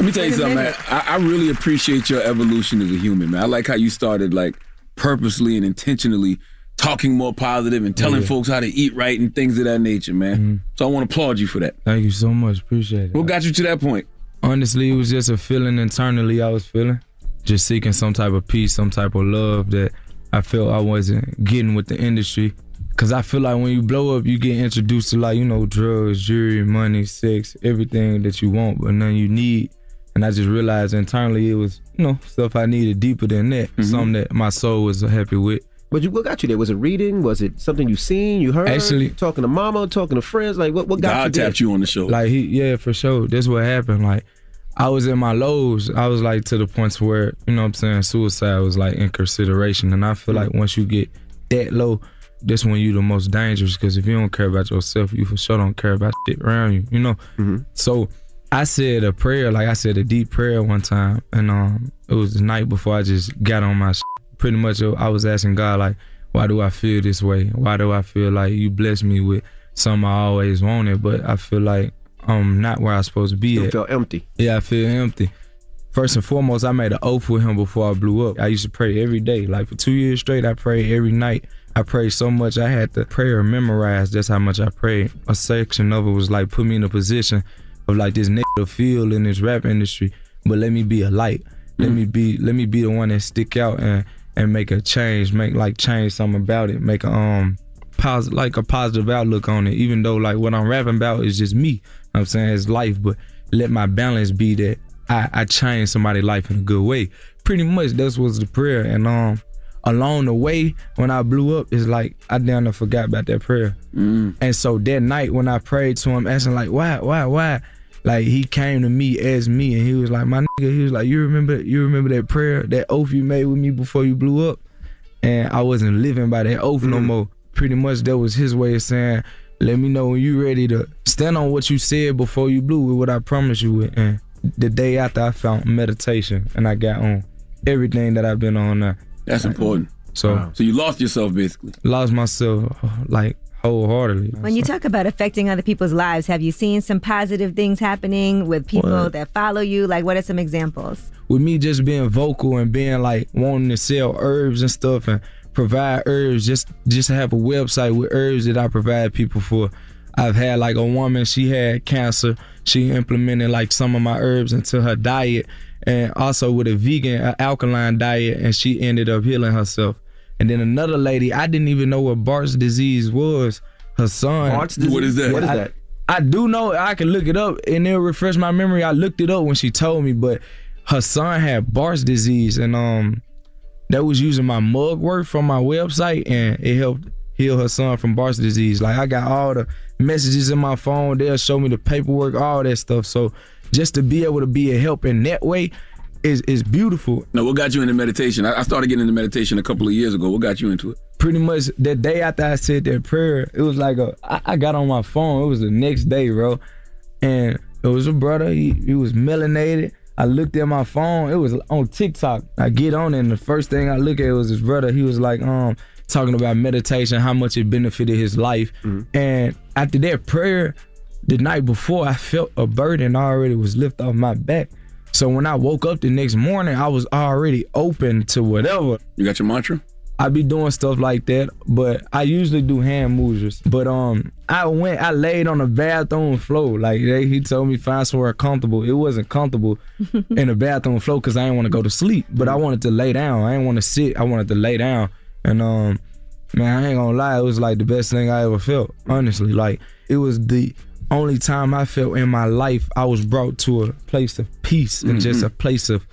Let me tell you something, man. I, I really appreciate your evolution as a human, man. I like how you started like purposely and intentionally talking more positive and telling Yeah. folks how to eat right and things of that nature, man. Mm-hmm. So I want to applaud you for that. Thank you so much. Appreciate it. What got you to that point? Honestly, it was just a feeling internally I was feeling. Just seeking some type of peace, some type of love that I felt I wasn't getting with the industry. Cause I feel like when you blow up, you get introduced to like, you know, drugs, jewelry, money, sex, everything that you want, but none you need. And I just realized internally it was, you know, stuff I needed deeper than that. Mm-hmm. Something that my soul was happy with. But you, what got you there? Was it reading? Was it something you seen? You heard? Actually- talking to mama, talking to friends. Like what? What got you there? you on the show. Like he, yeah, for sure. That's what happened. Like I was in my lows. I was like to the points where you know what I'm saying suicide was like in consideration, and I feel like once you get that low, that's when you the most dangerous. Because if you don't care about yourself, you for sure don't care about shit around you. You know. Mm-hmm. So I said a prayer, like I said a deep prayer one time, and um, it was the night before I just got on my. Shit. Pretty much, I was asking God like, why do I feel this way? Why do I feel like you blessed me with something I always wanted, but I feel like I'm not where I'm supposed to be You at. felt empty. Yeah, I feel empty. First and foremost, I made an oath with him before I blew up. I used to pray every day. Like for two years straight, I prayed every night. I prayed so much I had the prayer memorized. That's how much I prayed. A section of it was like put me in a position of like this nigga to feel in this rap industry, but let me be a light. Let me be let me be the one that stick out and and make a change, make like change something about it, make a um positive like a positive outlook on it. Even though like what I'm rapping about is just me. You know what I'm saying it's life, but let my balance be that I, I change somebody's life in a good way. Pretty much that's was the prayer. And um along the way when I blew up, it's like I down there forgot about that prayer. And so that night when I prayed to him, asking like, why, why, why? Like he came to me as me and he was like, my nigga, he was like, You remember you remember that prayer, that oath you made with me before you blew up? And I wasn't living by that oath no mm-hmm. more. Pretty much that was his way of saying, Let me know when you ready to stand on what you said before you blew with what I promised you with. And the day after I found meditation and I got on everything that I've been on now. That's important. So So you lost yourself basically. lost myself like wholeheartedly. When you talk about affecting other people's lives, have you seen some positive things happening with people What? that follow you? Like, what are some examples? with me just being vocal and being like wanting to sell herbs and stuff and provide herbs just just have a website with herbs that I provide people for. I've had like a woman, she had cancer. She implemented like some of my herbs into her diet and also with a vegan uh, alkaline diet and she ended up healing herself. And then another lady, I didn't even know what Bart's disease was. Her son. Bart's disease? What is that? What is I- that? I do know I can look it up and it'll refresh my memory. I looked it up when she told me, but her son had Bart's disease and um that was using my mugwort from my website and it helped heal her son from Bart's disease. Like I got all the messages in my phone, they'll show me the paperwork, all that stuff. So just to be able to be a help in that way is is beautiful. Now, what got you into meditation? I, I started getting into meditation a couple of years ago. What got you into it? pretty much that day after I said that prayer, it was like a I, I got on my phone. It was the next day, bro, and it was a brother. He, he was melanated. I looked at my phone. It was on TikTok. I get on and the first thing I look at was his brother. He was like, um, talking about meditation, how much it benefited his life. And after that prayer, the night before, I felt a burden already was lifted off my back. So when I woke up the next morning, I was already open to whatever. You got your mantra? I be doing stuff like that, but I usually do hand movers. But um, I went, I laid on the bathroom floor. Like they, he told me find somewhere comfortable. It wasn't comfortable in the bathroom floor because I didn't want to go to sleep. But I wanted to lay down. I didn't want to sit. I wanted to lay down. And um, man, I ain't gonna lie, it was like the best thing I ever felt. Honestly, like it was the only time I felt in my life I was brought to a place of peace and just Mhm. a place of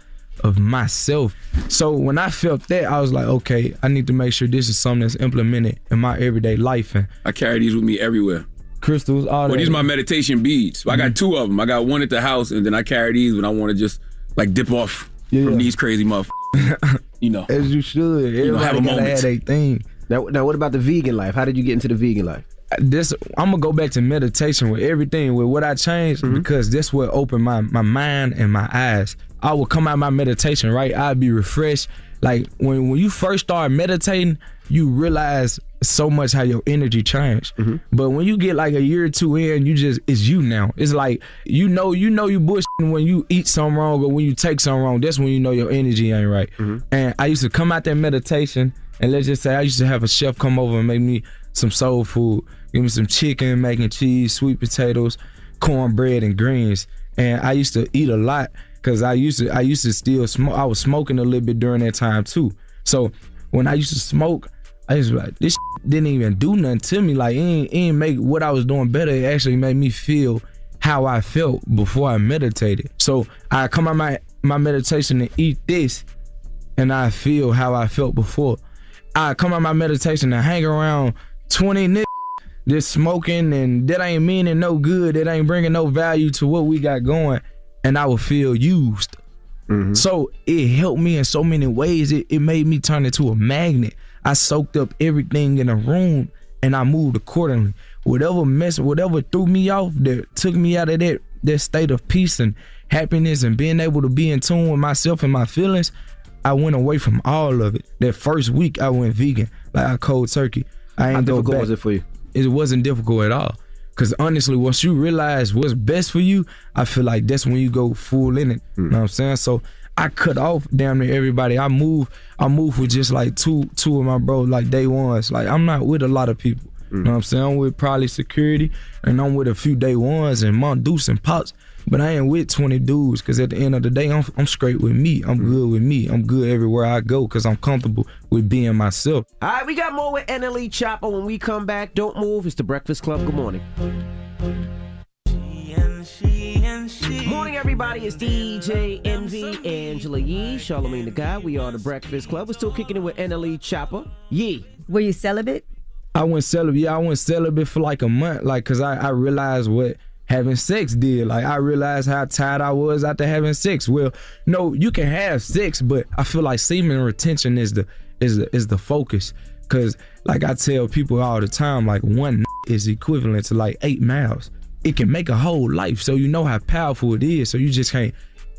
of myself. So when I felt that, I was like, okay, I need to make sure this is something that's implemented in my everyday life. And I carry these with me everywhere. crystals, all Well, these are my meditation beads. So I got two of them. I got one at the house, and then I carry these when I want to just like dip off from these crazy motherfuckers. you know, as you should. You know, have a Everybody gotta moment. have their thing. Now, now, what about the vegan life? How did you get into the vegan life? This I'm gonna go back to meditation with everything with what I changed Mm-hmm. because this what opened my my mind and my eyes. I would come out of my meditation right. I'd be refreshed. Like when when you first start meditating, you realize so much how your energy changed. Mm-hmm. But when you get like a year or two in, you just it's you now. It's like you know you know you bullshitting when you eat something wrong or when you take something wrong. That's when you know your energy ain't right. And I used to come out that meditation and let's just say I used to have a chef come over and make me some soul food, give me some chicken, mac and cheese, sweet potatoes, cornbread, and greens. And I used to eat a lot because I used to I used to still smoke. I was smoking a little bit during that time too. So when I used to smoke, I to like this didn't even do nothing to me. Like it ain't, it ain't make what I was doing better. It actually made me feel how I felt before I meditated. So I come out my my meditation and eat this, and I feel how I felt before. I come out my meditation and hang around 20 niggas just smoking and that ain't meaning no good. That ain't bringing no value to what we got going. And I would feel used. Mm-hmm. So it helped me in so many ways. It, it made me turn into a magnet. I soaked up everything in the room and I moved accordingly. Whatever mess, whatever threw me off that took me out of that that state of peace and happiness and being able to be in tune with myself and my feelings, I went away from all of it. That first week I went vegan, like I cold turkey. I ain't How difficult back. was it for you? It wasn't difficult at all. Cause honestly, once you realize what's best for you, I feel like that's when you go full in it. You hmm. know what I'm saying? So I cut off damn near everybody. I move, I move with just like two two of my bro, like day ones. Like I'm not with a lot of people. You hmm. know what I'm saying? I'm with probably security and I'm with a few day ones and Mont Deuce and Pops. But I ain't with 20 dudes because at the end of the day, I'm, I'm straight with me. I'm mm. good with me. I'm good everywhere I go because I'm comfortable with being myself. All right, we got more with NLE Choppa when we come back. Don't move. It's the Breakfast Club. Good morning. Morning, everybody. It's DJ Envy, Angela Yee, Charlamagne the Guy. We are the Breakfast Club. We're still kicking it with NLE Choppa. Yee. Were you celibate? I went celibate. Yeah, I went celibate for like a month, like, cause I, I realized what having sex did. Like, I realized how tired I was after having sex. Well, no, you can have sex, but I feel like semen retention is the is the is the focus. Cause like I tell people all the time, like one is equivalent to like eight miles. It can make a whole life, so you know how powerful it is. So you just can't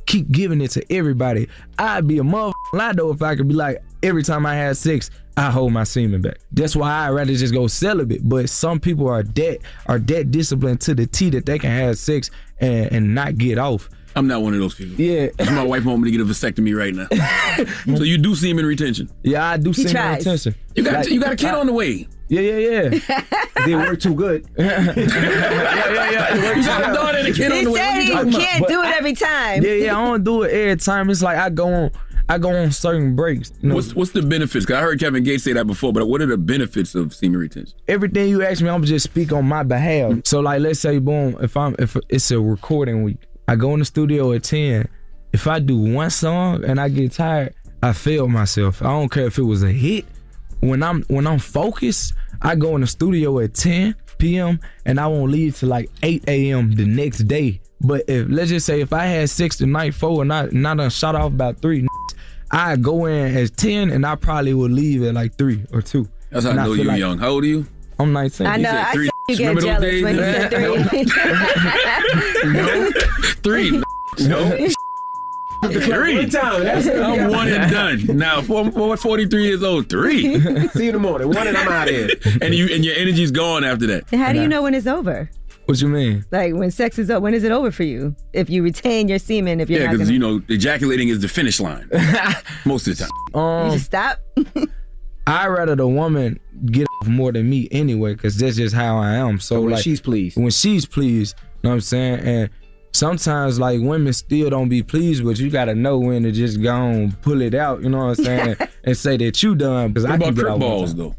keep giving it to everybody. I'd be a motherfucking lie though if I could be like, every time I had sex, I hold my semen back. That's why I'd rather just go celibate. But some people are that are that disciplined to the T that they can have sex and, and not get off. I'm not one of those people. Yeah. my wife want me to get a vasectomy right now. so you do semen retention. Yeah, I do He semen tries. retention. You got Like, you got a kid I- on the way. Yeah, yeah, yeah. Didn't work too good. yeah, yeah, yeah. You got a daughter and a kid He on the way. said he can't But do it every time. Yeah, yeah, I don't do it every time. It's like I go on I go on certain breaks. You know, What's what's the benefits? Cause I heard Kevin Gates say that before, but what are the benefits of semen retention? everything you ask me, I'm just speak on my behalf. So like, let's say, boom, if I'm if it's a recording week, I go in the studio at ten. If I do one song and I get tired, I fail myself. I don't care if it was a hit. When I'm when I'm focused, I go in the studio at 10 p.m. and I won't leave till like 8 a.m. the next day. But if let's just say if I had six the night four and I and I done shot off about three, I go in as 10 and I probably would leave at like three or two. That's how And I know feel you're like- young. How old are you? I'm 19. I know. said I three. saw you get Remember those jealous when he days? said three. Three. No. Three. One time. That's. I'm one and done. Now, four, four, 43 years old, three. See you in the morning. One and I'm out of here. and you and your energy's gone after that. How do you know when it's over? What you mean? Like when sex is up, when is it over for you? If you retain your semen, if you're Yeah, because gonna, you know ejaculating is the finish line most of the time. you Um, just stop. I rather the woman get off more than me anyway, because that's just how I am. So, So when like, she's pleased. when she's pleased, you know what I'm saying? And sometimes like women still don't be pleased, but you gotta know when to just go and pull it out, you know what I'm saying? and say that you done because What I about can get crip balls though?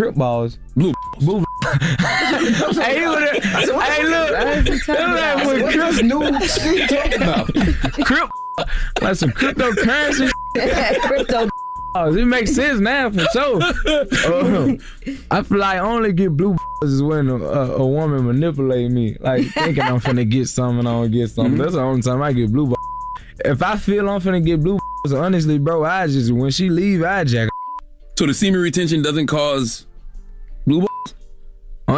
Crip balls. Blue. Blue. hey, you would hey, look. Look at what What Crip new shit you talking about? Crip. Like some cryptocurrency. Crypto. Oh, it makes sense now for sure. Um, I feel like I only get blue balls is when a, a, a woman manipulate me, like thinking I'm finna get something, I don't get something. That's the only time I get blue balls. If I feel I'm finna get blue balls, honestly, bro, I just when she leave, I jack. So the semen retention doesn't cause blue balls?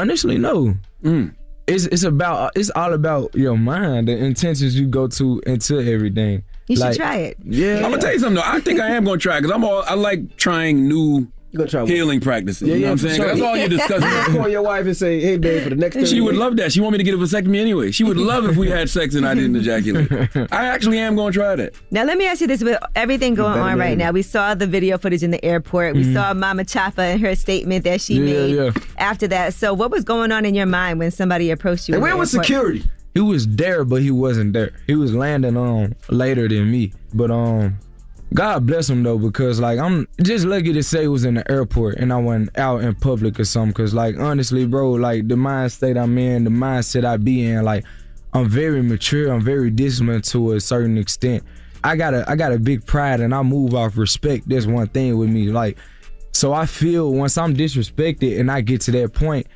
Honestly, no. Mm. It's it's about it's all about your mind, the intentions you go to into everything. You should try it. Yeah, I'm gonna tell you something though. I think I am gonna try because I'm all I like trying new You gonna try what? healing practices. Yeah, you know yeah, what I'm saying? sure. That's all you're discussing. Call your wife and say, "Hey, babe, for the next." She would days- love that. She want me to get a vasectomy anyway. She would love if we had sex and I didn't ejaculate. I actually am going to try that. Now let me ask you this: with everything going on right now, we saw the video footage in the airport. We saw Mama Choppa and her statement that she Mm-hmm. Yeah, made yeah. after that. So, what was going on in your mind when somebody approached you? And where was airport? security? He was there, but he wasn't there. He was landing on later than me. But um, God bless him though, because like I'm just lucky to say it was in the airport and I wasn't out in public or something. Cause like honestly, bro, like the mind state I'm in, the mindset I be in, like I'm very mature. I'm very disciplined to a certain extent. I got a I got a big pride and I move off respect. That's one thing with me. Like, so I feel once I'm disrespected and I get to that point,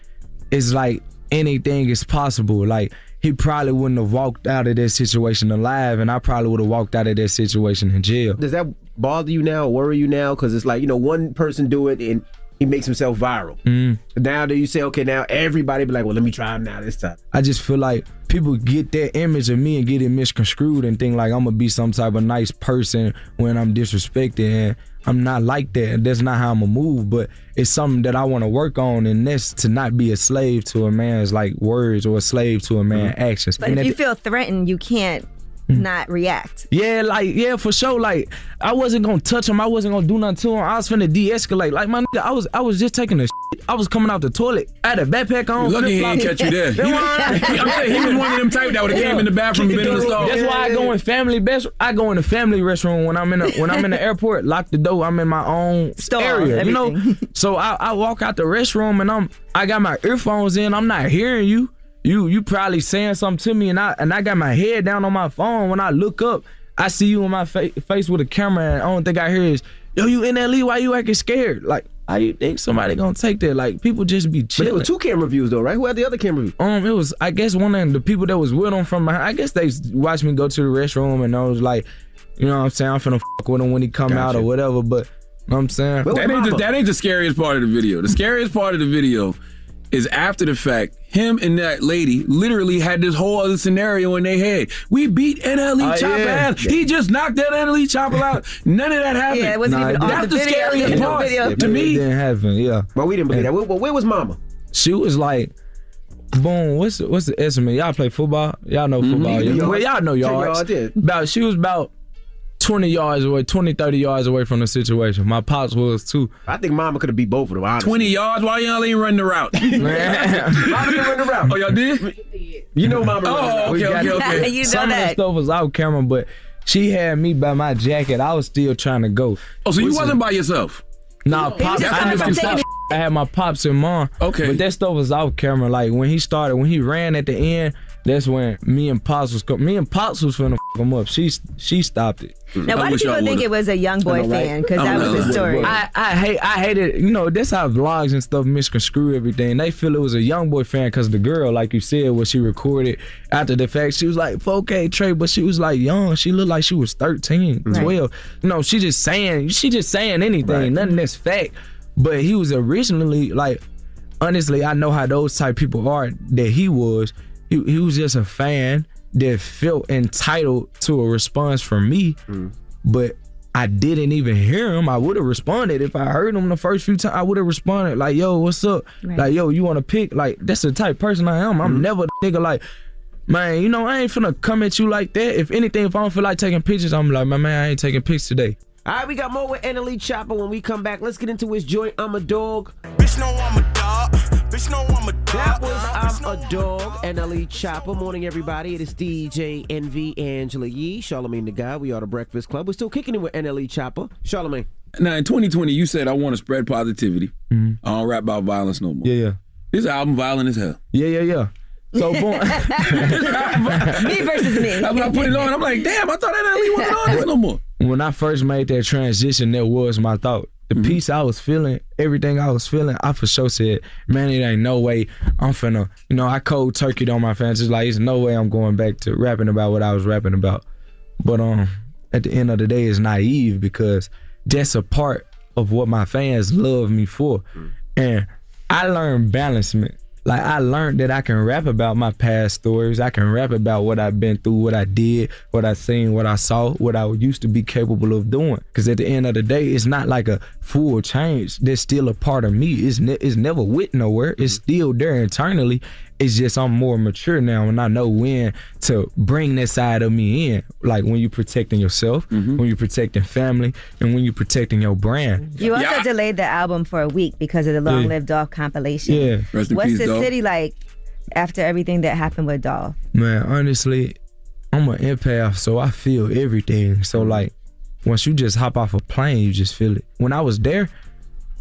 it's like anything is possible. Like he probably wouldn't have walked out of that situation alive, and I probably would have walked out of that situation in jail. Does that bother you now, or worry you now? Because it's like you know, one person do it and he makes himself viral. Mm. Now that you say, okay, now everybody be like, well, let me try him now this time. I just feel like people get that image of me and get it misconstrued and think like I'm gonna be some type of nice person when I'm disrespected, and I'm not like that. That's not how I'm gonna move. But it's something that I want to work on, and this to not be a slave to a man's like words or a slave to a man's mm-hmm. actions. But And if you the- feel threatened, you can't Hmm. not react. Yeah, like yeah, for sure. Like I wasn't gonna touch him. I wasn't gonna do nothing to him. I was finna de-escalate. Like my nigga, I was I was just taking a shit. I was coming out the toilet. I had a backpack on. Lucky he flip-flop. ain't catch you there. He, I'm saying he was one of them type that would have came in the bathroom and been in the stall. That's why I go in family best. I go in the family restroom when I'm in a, when I'm in the airport. Lock the door. I'm in my own Stall, area. You know. So I, I walk out the restroom and I'm I got my earphones in. I'm not hearing you. You you probably saying something to me and I and I got my head down on my phone. When I look up, I see you in my fa- face with a camera and I don't think I hear is yo you in that lead? Why you acting scared? Like how you think somebody gonna take that? Like people just be chilling. But chilling. there were two camera views though, right? Who had the other camera view? Um, it was I guess one of the people that was with him from behind. I guess they watched me go to the restroom and I was like, you know what I'm saying, I'm finna fuck with him when he come out or whatever. But you know what I'm saying, That ain't, the, that ain't the scariest part of the video. The scariest part of the video is after the fact, him and that lady literally had this whole other scenario in their head. We beat NLE Oh, Choppa yeah. ass. He just knocked that NLE Choppa out. None of that happened. Yeah, it wasn't Nah, even it on That's the the video. scariest in the part video. to me. it didn't happen. Yeah, But we didn't believe that. Where, where was Mama? she was like. Boom, what's the, what's the estimate? Y'all play football? Y'all know football. Mhm. yeah. Well, y'all know Ten yards. yards, yeah. About she was about 20 yards away, 20, 30 yards away from the situation. My pops was too. I think Mama could have beat both of them. Honestly. 20 yards while y'all ain't running the route. Mama didn't run the route. oh, y'all did? You know Mama. Oh, run the route. We okay, okay, it. okay. You know Some of that. the stuff was off camera, but she had me by my jacket. I was still trying to go. Oh, so you Which is- wasn't by yourself? Nah, pops. just I, had my pops- I had my pops and mom. Okay. but that stuff was off camera. Like when he started, when he ran at the end, that's when me and pops was. Co- me and pops was finna f him up. She she stopped it. Now, I why do wish people y'all think would've. it was a YoungBoy know, right? fan? Because I that know, was the story. I, I hate I hate it. You know that's how vlogs and stuff misconstrue everything. They feel it was a YoungBoy fan because the girl, like you said, what she recorded after the fact, she was like 4K Trey, but she was like young. She looked like she was 13, 12. You know, she just saying she just saying anything. Nothing that's fact. But he was originally like, honestly, I know how those type people are that he was. He, he was just a fan that felt entitled to a response from me, mm. but I didn't even hear him. I would have responded if I heard him the first few times. I would have responded like, "Yo, what's up?" Right. Like, "Yo, you want to pick?" Like, that's the type of person I am. I'm mm-hmm. never the nigga like. Man, you know, I ain't finna come at you like that. If anything, if I don't feel like taking pictures, I'm like, my man, I ain't taking pics today. All right, we got more with NLE Choppa when we come back. Let's get into his joint. I'm a dog. Bitch, know I'm a dog. Bitch, know I'm a dog. That was I'm a dog. NLE Choppa. Morning, everybody. It is DJ Envy Angela Yee, Charlamagne the Guy. We are the Breakfast Club. We're still kicking it with NLE Choppa. Charlamagne. Now in 2020, you said I want to spread positivity. Mm-hmm. I don't rap about violence no more. Yeah, yeah. This album violent as hell. Yeah, yeah, yeah. So boom. me versus me. When I put it on, I'm like, damn, I thought that really wasn't on this no more. when I first made that transition, that was my thought. The peace I was feeling, everything I was feeling, I for sure said, man, it ain't no way I'm finna, you know, I cold turkeyed on my fans. It's like, there's no way I'm going back to rapping about what I was rapping about. But um, at the end of the day, it's naive because that's a part of what my fans love me for. And I learned balancement. Like I learned that I can rap about my past stories. I can rap about what I've been through, what I did, what I seen, what I saw, what I used to be capable of doing. Because at the end of the day, it's not like a full change. There's still a part of me. It's ne- it's never went nowhere. It's still there internally. It's just I'm more mature now, and I know when to bring that side of me in. Like when you're protecting yourself, mm-hmm. when you're protecting family, and when you're protecting your brand. You also delayed the album for a week because of the Long Yeah. Live Dolph compilation. Yeah. Rest What's peace, the Dolph. city like after everything that happened with Dolph? Man, honestly, I'm an empath, so I feel everything. So like, once you just hop off a plane, you just feel it. When I was there,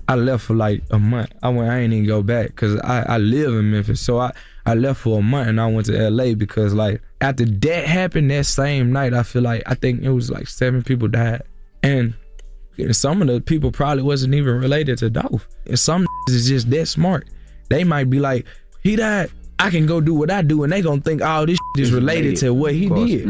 I left for like a month. I went, I ain't even go back because I, I live in Memphis. So I, I left for a month and I went to LA because like after that happened that same night, I feel like I think it was like seven people died. And some of the people probably wasn't even related to Dolph. And some is just that smart. They might be like, he died. I can go do what I do, and they gonna think, oh, this is related to what he did.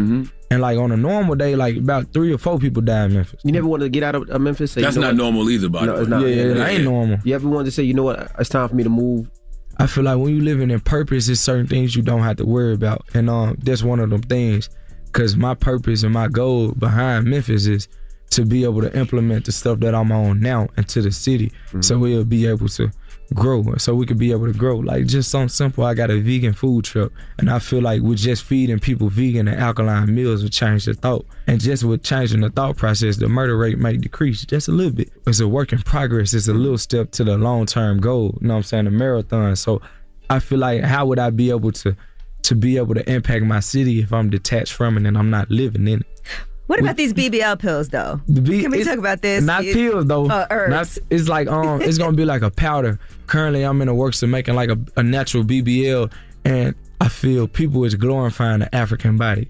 And like on a normal day, like about three or four people die in Memphis. You never wanted to get out of, of Memphis? Say, That's you know not what? normal either, by the No, it's not. Yeah, yeah, that ain't normal. You ever wanted to say, you know what? It's time for me to move. I feel like when you living in purpose, there's certain things you don't have to worry about, and um, that's one of them things. Cause my purpose and my goal behind Memphis is to be able to implement the stuff that I'm on now into the city, so we'll be able to grow, so we could be able to grow. Like just something simple. I got a vegan food truck, and I feel like with just feeding people vegan and alkaline meals would change the thought, and just with changing the thought process, the murder rate might decrease just a little bit. It's a work in progress. It's a little step to the long term goal. You know what I'm saying? The marathon. So I feel like how would I be able to to be able to impact my city if I'm detached from it and I'm not living in it? What about these BBL pills though? The B- Can we talk about this? Not It- pills though. Oh, herbs. Not- it's like um, it's gonna be like a powder. Currently, I'm in the works of making like a, a natural BBL, and I feel people is glorifying the African body.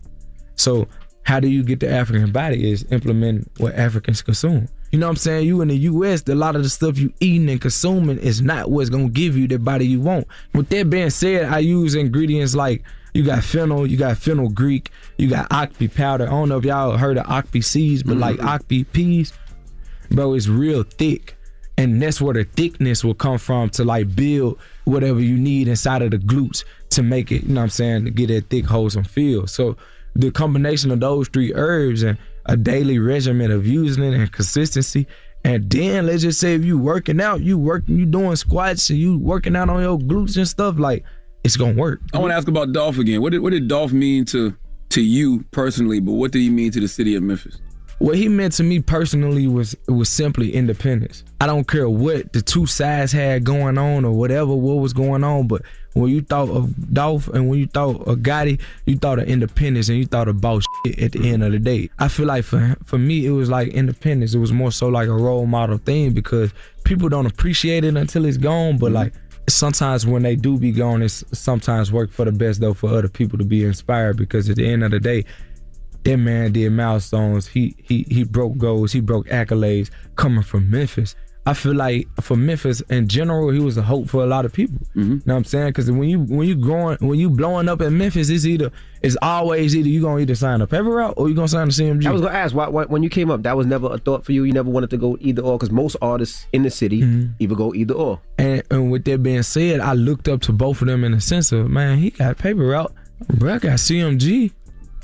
So how do you get the African body? Is implementing what Africans consume. You know what I'm saying? You in the U.S., a lot of the stuff you eating and consuming is not what's gonna give you the body you want. With that being said, I use ingredients like you got fennel, you got fenugreek, you got Ocpi powder. I don't know if y'all heard of Ocpi seeds, but like Ocpi peas, bro, it's real thick. And that's where the thickness will come from to like build whatever you need inside of the glutes to make it, you know what I'm saying, to get that thick, wholesome feel. So the combination of those three herbs and a daily regimen of using it and consistency. And then let's just say if you working out, you working, you doing squats and you working out on your glutes and stuff, like it's gonna work. I want to ask about Dolph again. What did what did Dolph mean to to you personally? But what did he mean to the city of Memphis? What he meant to me personally was was simply independence. I don't care what the two sides had going on or whatever what was going on, but when you thought of Dolph and when you thought of Gotti, you thought of independence and you thought about shit at the end of the day. I feel like for for me it was like independence. It was more so like a role model thing because people don't appreciate it until it's gone, but mm-hmm. like sometimes when they do be gone, it's sometimes work for the best though for other people to be inspired because at the end of the day, that man did milestones. He he he broke goals. He broke accolades coming from Memphis. I feel like for Memphis in general, he was a hope for a lot of people. Mm-hmm. You know what I'm saying? Because when you when you growing when you blowing up in Memphis, it's either it's always either you gonna either sign a paper route or you gonna sign the CMG. I was gonna ask why, why when you came up, that was never a thought for you. You never wanted to go either or because most artists in the city mm-hmm. either go either or. And, and with that being said, I looked up to both of them in the sense of man, he got paper route, bro, I got CMG.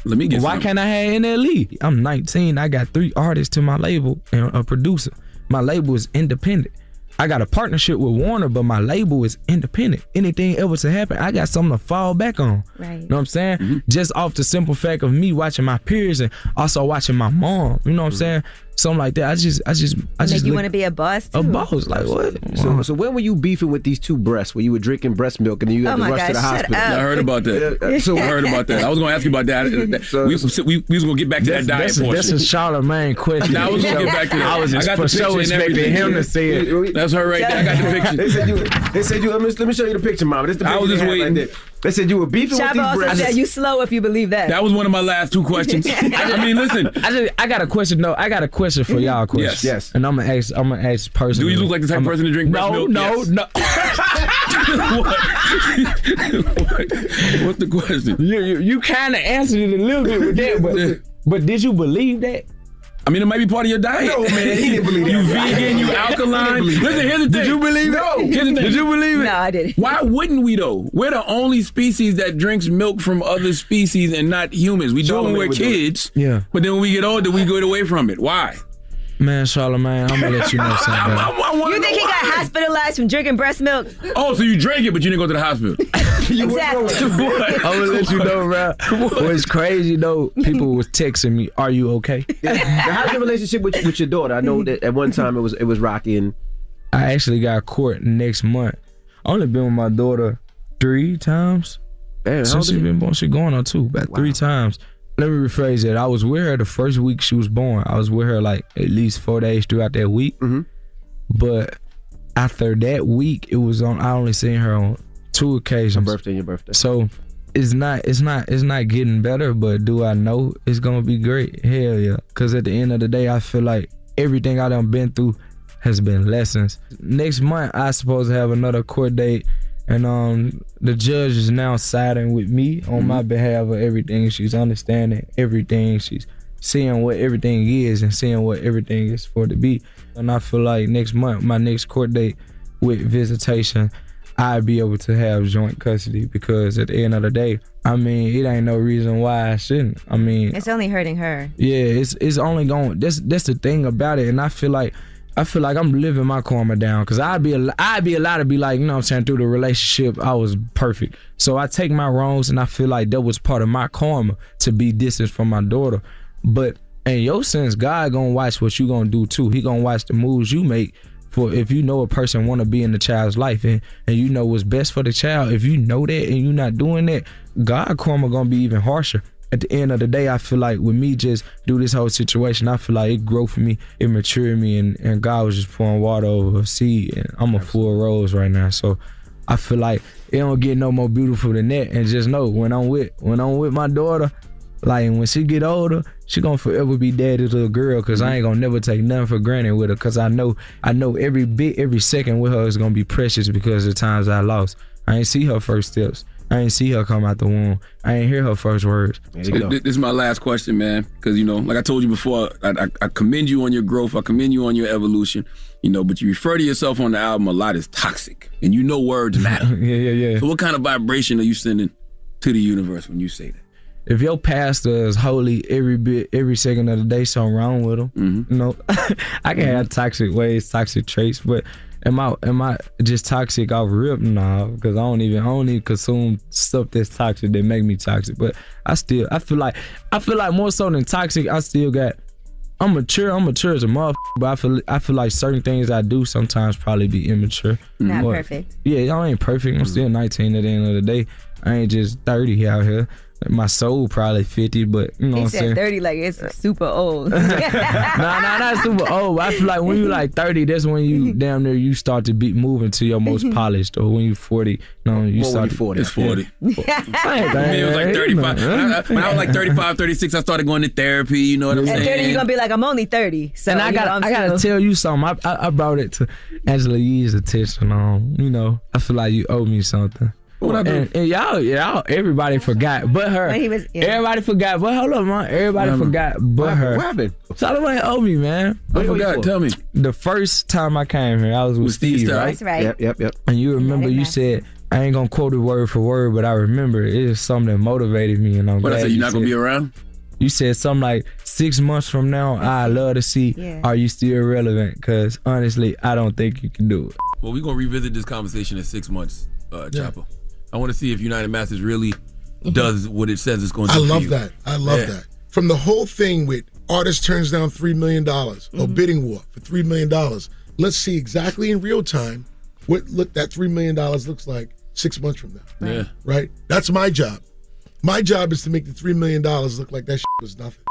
Let me get Why some. can't I have NLE? I'm 19. I got three artists to my label and a producer. My label is independent. I got a partnership with Warner, but my label is independent. Anything ever to happen, I got something to fall back on. Right. You know what I'm saying? Mm-hmm. Just off the simple fact of me watching my peers and also watching my mom. You know what I'm saying? Something like that. I just, I just, I just. Make just you want to be a boss too. a boss. Like what? So, uh-huh. so when were you beefing with these two breasts? Where you were drinking breast milk and then you had Oh to my rush to the hospital? up. I heard about that. Uh, so I heard about that. I was going to ask you about that. we, we, we was going to get back to that diet that's, portion. that's a Charlamagne question. Now I was gonna get back to that. I was I got for the picture sure expecting everything. him to say it. That's her right there. I got the picture. They said you. They said you. Let me, let me show you the picture, mama. This the picture I picture was just waiting. there. They said you were beefing with Chaba these also breasts. said you slow if you believe that. That was one of my last two questions. I mean, listen. I just, I got a question. No, I got a question for mm-hmm. y'all. Question. Yes. Yes. And I'm gonna ask. I'm gonna ask person. Do you look like the type of person to drink breast no, milk? No, Yes. no, what? what? What's the question? You, you, you kind of answered it a little bit with that, but but did you believe that? I mean, it might be part of your diet. No, man, he didn't believe You vegan, you alkaline. didn't believe Listen, here's the thing. Did you believe it? No. Here's the thing. Did you believe it? no, I didn't. Why wouldn't we though? We're the only species that drinks milk from other species and not humans. We do it when we're would do kids. Yeah. But then when we get older, we get away from it. Why? Man, Charlamagne, I'm gonna let you know something. I, bro. I You think know he got hospitalized from drinking breast milk? Oh, so you drank it, but you didn't go to the hospital. Exactly. What? I'm gonna let you know, bro. What's crazy though? People was texting me, "Are you okay?" Now, how's your relationship with, with your daughter? I know that at one time it was it was rocky and I actually got court next month. I only been with my daughter three times man, how since she been born. She going on two, about three times. Let me rephrase that. I was with her the first week she was born. I was with her like at least four days throughout that week. Mhm. But after that week, it was on. I only seen her on two occasions. Your birthday and your birthday. So it's not it's not it's not getting better, but do I know it's gonna be great? Hell yeah. Cause at the end of the day I feel like everything I done been through has been lessons. Next month I supposed to have another court date and um the judge is now siding with me on my behalf of everything. She's understanding everything. She's seeing what everything is and seeing what everything is for to be. And I feel like next month, my next court date with visitation, I'd be able to have joint custody because at the end of the day, I mean, it ain't no reason why I shouldn't. I mean, It's only hurting her. yeah, it's it's only going. That's that's the thing about it, and I feel like I feel like I'm living my karma down because I'd be al- I'd be allowed to be like you know what I'm saying through the relationship I was perfect. So I take my wrongs and I feel like that was part of my karma to be distant from my daughter. But in your sense, God gonna watch what you gonna do too. He gonna watch the moves you make. For if you know a person want to be in the child's life and, and you know what's best for the child, if you know that and you're not doing that, God karma gonna be even harsher at the end of the day, I feel like with me just do this whole situation, I feel like it grew for me, it matured me, and, and God was just pouring water over a seed, and I'm a full rose right now. So I feel like it don't get no more beautiful than that. And just know when I'm with when I'm with my daughter, like when she get older, she gonna forever be daddy's little girl. Cause I ain't gonna never take nothing for granted with her. Cause I know I know every bit, every second with her is gonna be precious because of the times I lost. I ain't see her first steps. I ain't see her come out the womb. I ain't hear her first words. So this is my last question, man. Because you know, like I told you before, I, I, I commend you on your growth. I commend you on your evolution. You know, but you refer to yourself on the album a lot as toxic, and you know words matter. yeah, yeah, yeah. So, what kind of vibration are you sending to the universe when you say that? If your pastor is holy every bit, every second of the day, something wrong with him. Mm-hmm. You know, I can have mm-hmm. toxic ways, toxic traits, but am I am I just toxic off rip? Nah, because I don't even I don't even consume stuff that's toxic that make me toxic. But I still I feel like I feel like more so than toxic, I still got. I'm mature. I'm mature as a motherfucker, but I feel I feel like certain things I do sometimes probably be immature. Mm-hmm. Not But- perfect. yeah, I ain't perfect. I'm still 19 at the end of the day. I ain't just 30 out here. My soul probably 50, but you know He what I'm saying? 30 like it's super old. nah, nah, not super old. I feel like when you like 30, that's when you damn near you start to be moving to your most polished. Or when you 40, no, you Well, when start you 40. It's 40. Same I mean, it was like 35. you know. When I, when I was like 35, 36, I started going to therapy. You know what I'm At saying? 30, you're gonna be like, I'm only 30. So and I you got know, I'm I gotta tell you something. I, I I brought it to Angela Yee's attention. Um, you know, I feel like you owe me something. What I do? And, and y'all, y'all, everybody forgot, but her. When he was- yeah. Everybody forgot, but hold up, man. Everybody What forgot, but What her. happened? Charlamagne owe me, man. I forgot. Tell me. The first time I came here, I was with, With Steve Stoute, right? That's right. Yep, yep, yep. And you remember you said I ain't gonna quote it word for word, but I remember it is something that motivated me, and I'm What I glad said, you you're not gonna be around? You said something like six months from now. I love to see. Yeah. Are you still relevant? Because honestly, I don't think you can do it. Well, we're gonna revisit this conversation in six months, uh, Choppa. I want to see if United Masters really does what it says it's going to I do. for love you. that. I love Yeah. that. From the whole thing with artist turns down three million dollars or Mm-hmm. bidding war for three million dollars. Let's see exactly in real time what look that three million dollars looks like six months from now. Yeah. Right. That's my job. My job is to make the three million dollars look like that shit was nothing.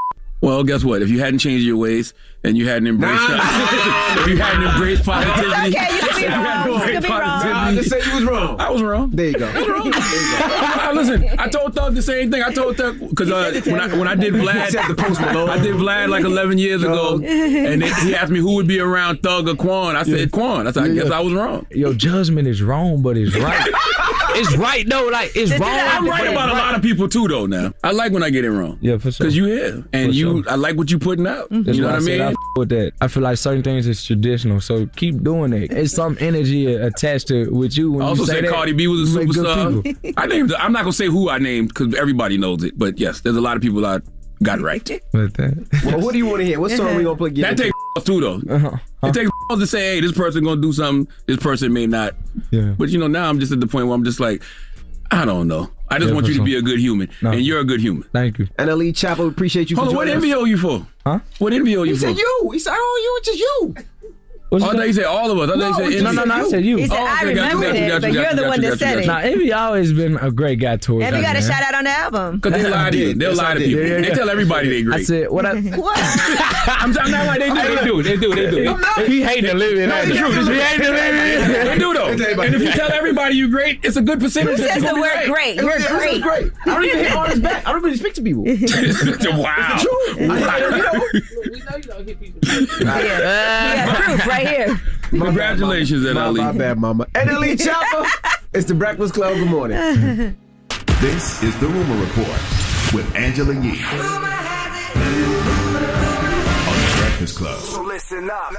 Well, guess what? If you hadn't changed your ways and you hadn't embraced, if you hadn't embraced positivity, okay, you can be if you wrong. You be wrong. positivity- just say you was wrong. I was wrong. There you go. I was wrong. I- listen, I told Thug the same thing. I told Thug because uh, when I when I did Vlad, the Post I did Vlad like 11 years ago, and they, he asked me who would be around Thug or Quan. I said Quan. I said I guess I was wrong. Your judgment is wrong, but it's right. it's right though. Like it's wrong. I'm right about a lot of people too, though. Now I like when I get it wrong. Yeah, for sure. Because you here and For you, sure. I like what you putting out. That's You know what I said mean? f- with that. I feel like certain things is traditional, so keep doing it. It's some energy attached to it with you. When I also you say said that, Cardi B was a you make good superstar. I named. I'm not gonna say who I named because everybody knows it. But yes, there's a lot of people I got right. With that. Well, what do you want to hear? What song we gonna play? That takes too though. Uh-huh. It takes to say, hey, this person gonna do something. This person may not. Yeah. But you know, now I'm just at the point where I'm just like, I don't know. I just Yeah, want for you to be a good human, No. and you're a good human. Thank you. And NLE Choppa, appreciate you Hold for on, what joining us. NBO you for? Huh? What NBO you He for? He said you. He said, oh, you, it's just you. Oh, I thought you said all of us. I thought No, you said No, no, no. I said you. He said, Oh, I okay, got you, remembered got you, it, got you, but got you're you, the one you, that said got it. you. Now, Envy always been a great guy towards And we us, got a shout out on the album. Because they lie to you. They'll lie to people. They tell everybody they great. I said what I, what? I'm talking about like they do. They do. They do. They do. He hating to live in. No, it's the truth. He hating to live in. They do though. And if you tell everybody you're great, it's a good percentage. Who that says you're the gonna word be great? Yeah, You're this is great. great. I don't even hit on his back. I don't really speak to people. wow. It's the truth. I, you know, Yeah, proof right here. Congratulations, Ed my, Ali. my bad, mama. And NLE Choppa. It's the Breakfast Club. Good morning. This is the Rumor Report with Angela Yee. On the Breakfast Club. So listen up.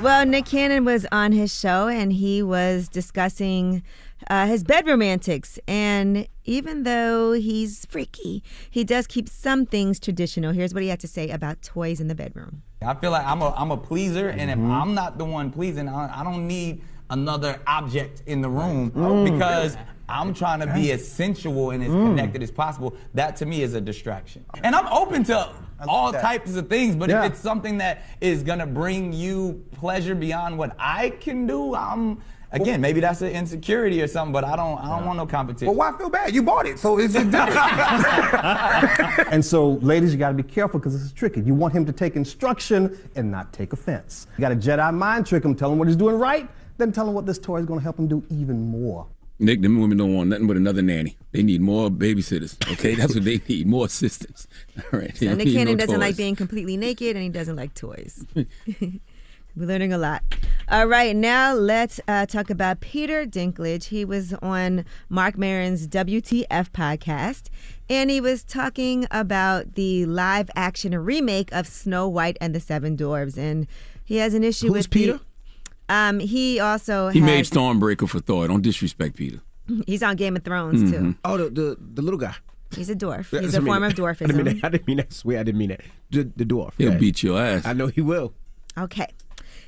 Well, Nick Cannon was on his show and he was discussing uh, his bedroom antics. And even though he's freaky, he does keep some things traditional. Here's what he had to say about toys in the bedroom. I feel like I'm a I'm a pleaser, and if I'm not the one pleasing, I, I don't need another object in the room Mm. because I'm trying to be as sensual and as Mm. connected as possible. That to me is a distraction, and I'm open to all that. types of things. But Yeah. if it's something that is gonna bring you pleasure beyond what I can do, I'm. Again, maybe that's an insecurity or something, but I don't. I don't want no competition. Well, why feel bad? You bought it, so it's just and so, ladies, you got to be careful because this is tricky. You want him to take instruction and not take offense. You got to Jedi mind trick him, tell him what he's doing right, then tell him what this toy is going to help him do even more. Nick, them women don't want nothing but another nanny. They need more babysitters. Okay, that's what they need. More assistants. All right. They So Nick need Cannon no doesn't like being completely naked and he doesn't like toys. We're learning a lot. All right, now let's uh, talk about Peter Dinklage. He was on Marc Maron's WTF podcast, and he was talking about the live action remake of Snow White and the Seven Dwarfs. And he has an issue Who's with Peter? The, um, he also He has, made Stormbreaker for Thor. Don't disrespect Peter. He's on Game of Thrones too. Mhm. Oh, the, the the little guy. He's a dwarf. He's a mean- form of I didn't, mean dwarfism. that, I didn't mean that. I swear I didn't mean that. The, the dwarf. He'll yeah. beat your ass. I know he will. Okay.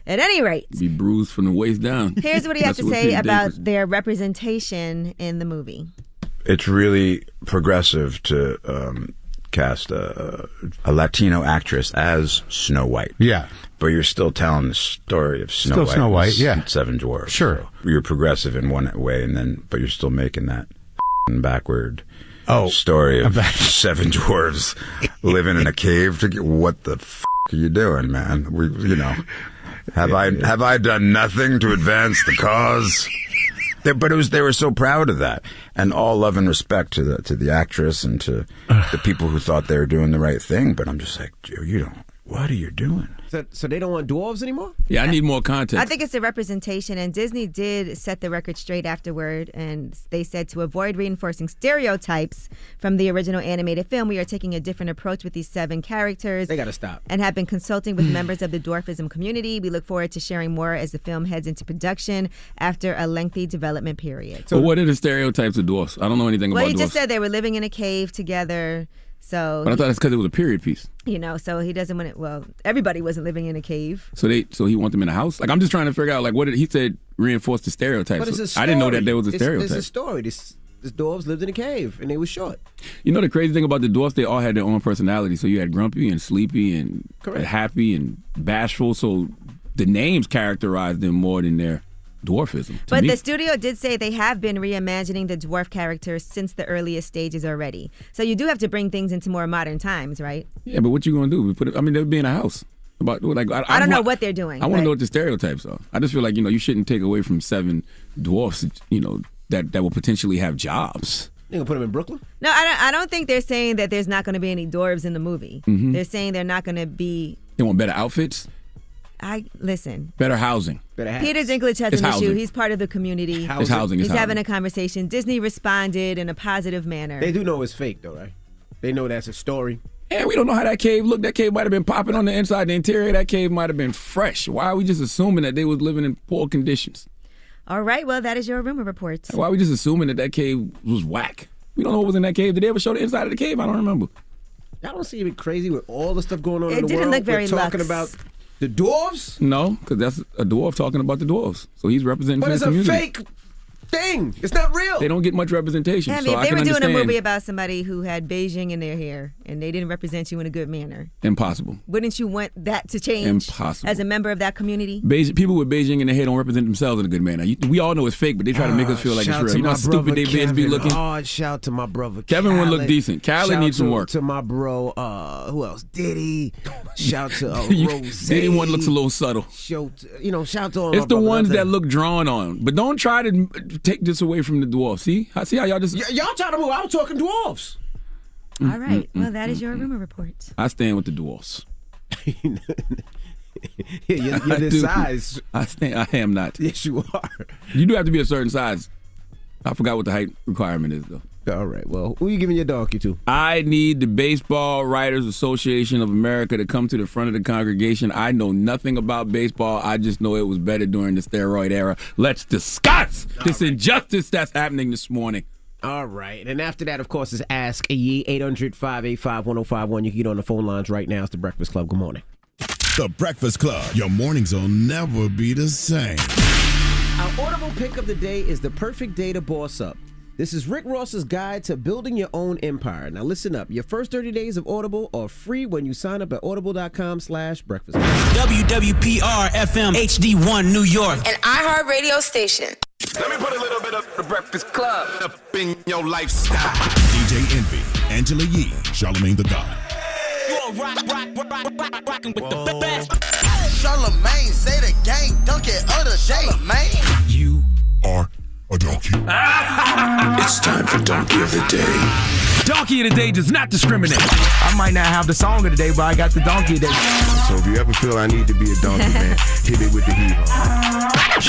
At any rate, Be bruised from the waist down. Here's what he had to say about Dinklage- their representation in the movie. it's really progressive to um, cast a, a Latino actress as Snow White. Yeah. But you're still telling the story of Snow Still White. Snow White, yeah. Seven Dwarfs. Sure. So you're progressive in one way, and then but you're still making that backward. Oh. story of seven dwarves living in a cave. To get, what the f- are you doing, man? We, you know, have I have I done nothing to advance the cause? They, but it was they were so proud of that, and all love and respect to the to the actress and to the people who thought they were doing the right thing. But I'm just like, you don't. What are you doing? So, so they don't want dwarves anymore? Yeah, I need more context. I think it's a representation, and Disney did set the record straight afterward, and they said to avoid reinforcing stereotypes from the original animated film, we are taking a different approach with these seven characters. They got to stop. And have been consulting with members of the dwarfism community. We look forward to sharing more as the film heads into production after a lengthy development period. So what are the stereotypes of dwarfs? I don't know anything well, about he dwarfs. just said they were living in a cave together. So, but I thought it's because it was a period piece. you know, so he doesn't want it. Well, everybody wasn't living in a cave. So they, so he want them in a house. Like I'm just trying to figure out, like, what did he said? Reinforce the stereotypes. But it's a story. I didn't know that there was a It's- stereotype. It's a story. This, this dwarves lived in a cave and they were short. You know the crazy thing about the dwarves, they all had their own personality. So you had grumpy and sleepy and Correct. happy and bashful. So the names characterized them more than their dwarfism. to But me. the studio did say they have been reimagining the dwarf characters since the earliest stages already. So you do have to bring things into more modern times, right? yeah, but what you gonna do? We put it. I mean, they'll be in a house. About like I, I don't know want- what they're doing. I want to know what the stereotypes are. I just feel like you know you shouldn't take away from seven dwarfs. You know that that will potentially have jobs. You gonna put them in Brooklyn? No, I don't. I don't think they're saying that there's not going to be any dwarves in the movie. Mhm. They're saying they're not going to be. They want better outfits, I listen. better housing. Better housing. Peter Dinklage has It's an issue. He's part of the community. It's housing, it's He's having housing. a conversation. Disney responded in a positive manner. They do know it's fake though, right? They know that's a story. And we don't know how that cave looked. That cave might have been popping on the inside. The interior that cave might have been fresh. Why are we just assuming that they was living in poor conditions? All right. Well, that is your rumor reports. Why are we just assuming that that cave was whack? We don't know what was in that cave. Did they ever show the inside of the cave? I don't remember. Y'all don't see it crazy with all the stuff going on It in the didn't world. look very We're talking luxe. about the dwarves, No, because that's a dwarf talking about the dwarves. So he's representing but it's a community. fake thing. It's not real. They don't get much representation. Yeah, I so mean, I if they can were doing a movie about somebody who had Beijing in their hair and they didn't represent you in a good manner, Impossible. wouldn't you want that to change? Impossible. As a member of that community. Beijing, people with Beijing in their hair don't represent themselves in a good manner. You, we all know it's fake, but they try to make us feel like it's Shout real. to You know how my stupid brother they bitch be Kevin. looking? Oh, shout to my brother. Kevin would look decent. Khaled Shout needs some to- work. To my bro, uh, who else? Diddy. Shout to uh, You- Rose. Anyone looks a little subtle. Shout, you know, shout to all It's my the brothers ones that look drawn on. But don't try to m- take this away from the dwarf. See? I see how y'all just. Y- y'all trying to move. I was talking dwarves. Mm, All right. Mm, mm, well, mm, that is your rumor report. I stand with the dwarfs. Yeah, you're, you're this do. size. I stand. I am not. Yes, you are. You do have to be a certain size. I forgot what the height requirement is though. All right. Well, who you giving your donkey to? I need the Baseball Writers Association of America to come to the front of the congregation. I know nothing about baseball. I just know it was better during the steroid era. Let's discuss this injustice that's happening this morning. All right. And after that, of course, is Ask a Ye 800 585 1051. You can get on the phone lines right now. It's the Breakfast Club. Good morning. The Breakfast Club. Your mornings will never be the same. Our audible pick of the day is the perfect day to boss up. This is Rick Ross's guide to building your own empire. Now listen up. Your first 30 days of Audible are free when you sign up at audible.com slash breakfast. WWPR FM HD1 New York. An iHeart radio station. Let me put a little bit of the Breakfast Club up in your lifestyle. DJ Envy, Angela Yee, Charlamagne the God. You are rock, rock, rock, rock, rock, rocking with the best. Charlamagne, say the gang, dunk it other day, man. You are a donkey. It's time for Donkey of the Day. Donkey of the Day does not discriminate. I might not have the song of the day, but I got the donkey of the day. So if you ever feel I need to be a donkey, man, hit me with the heat.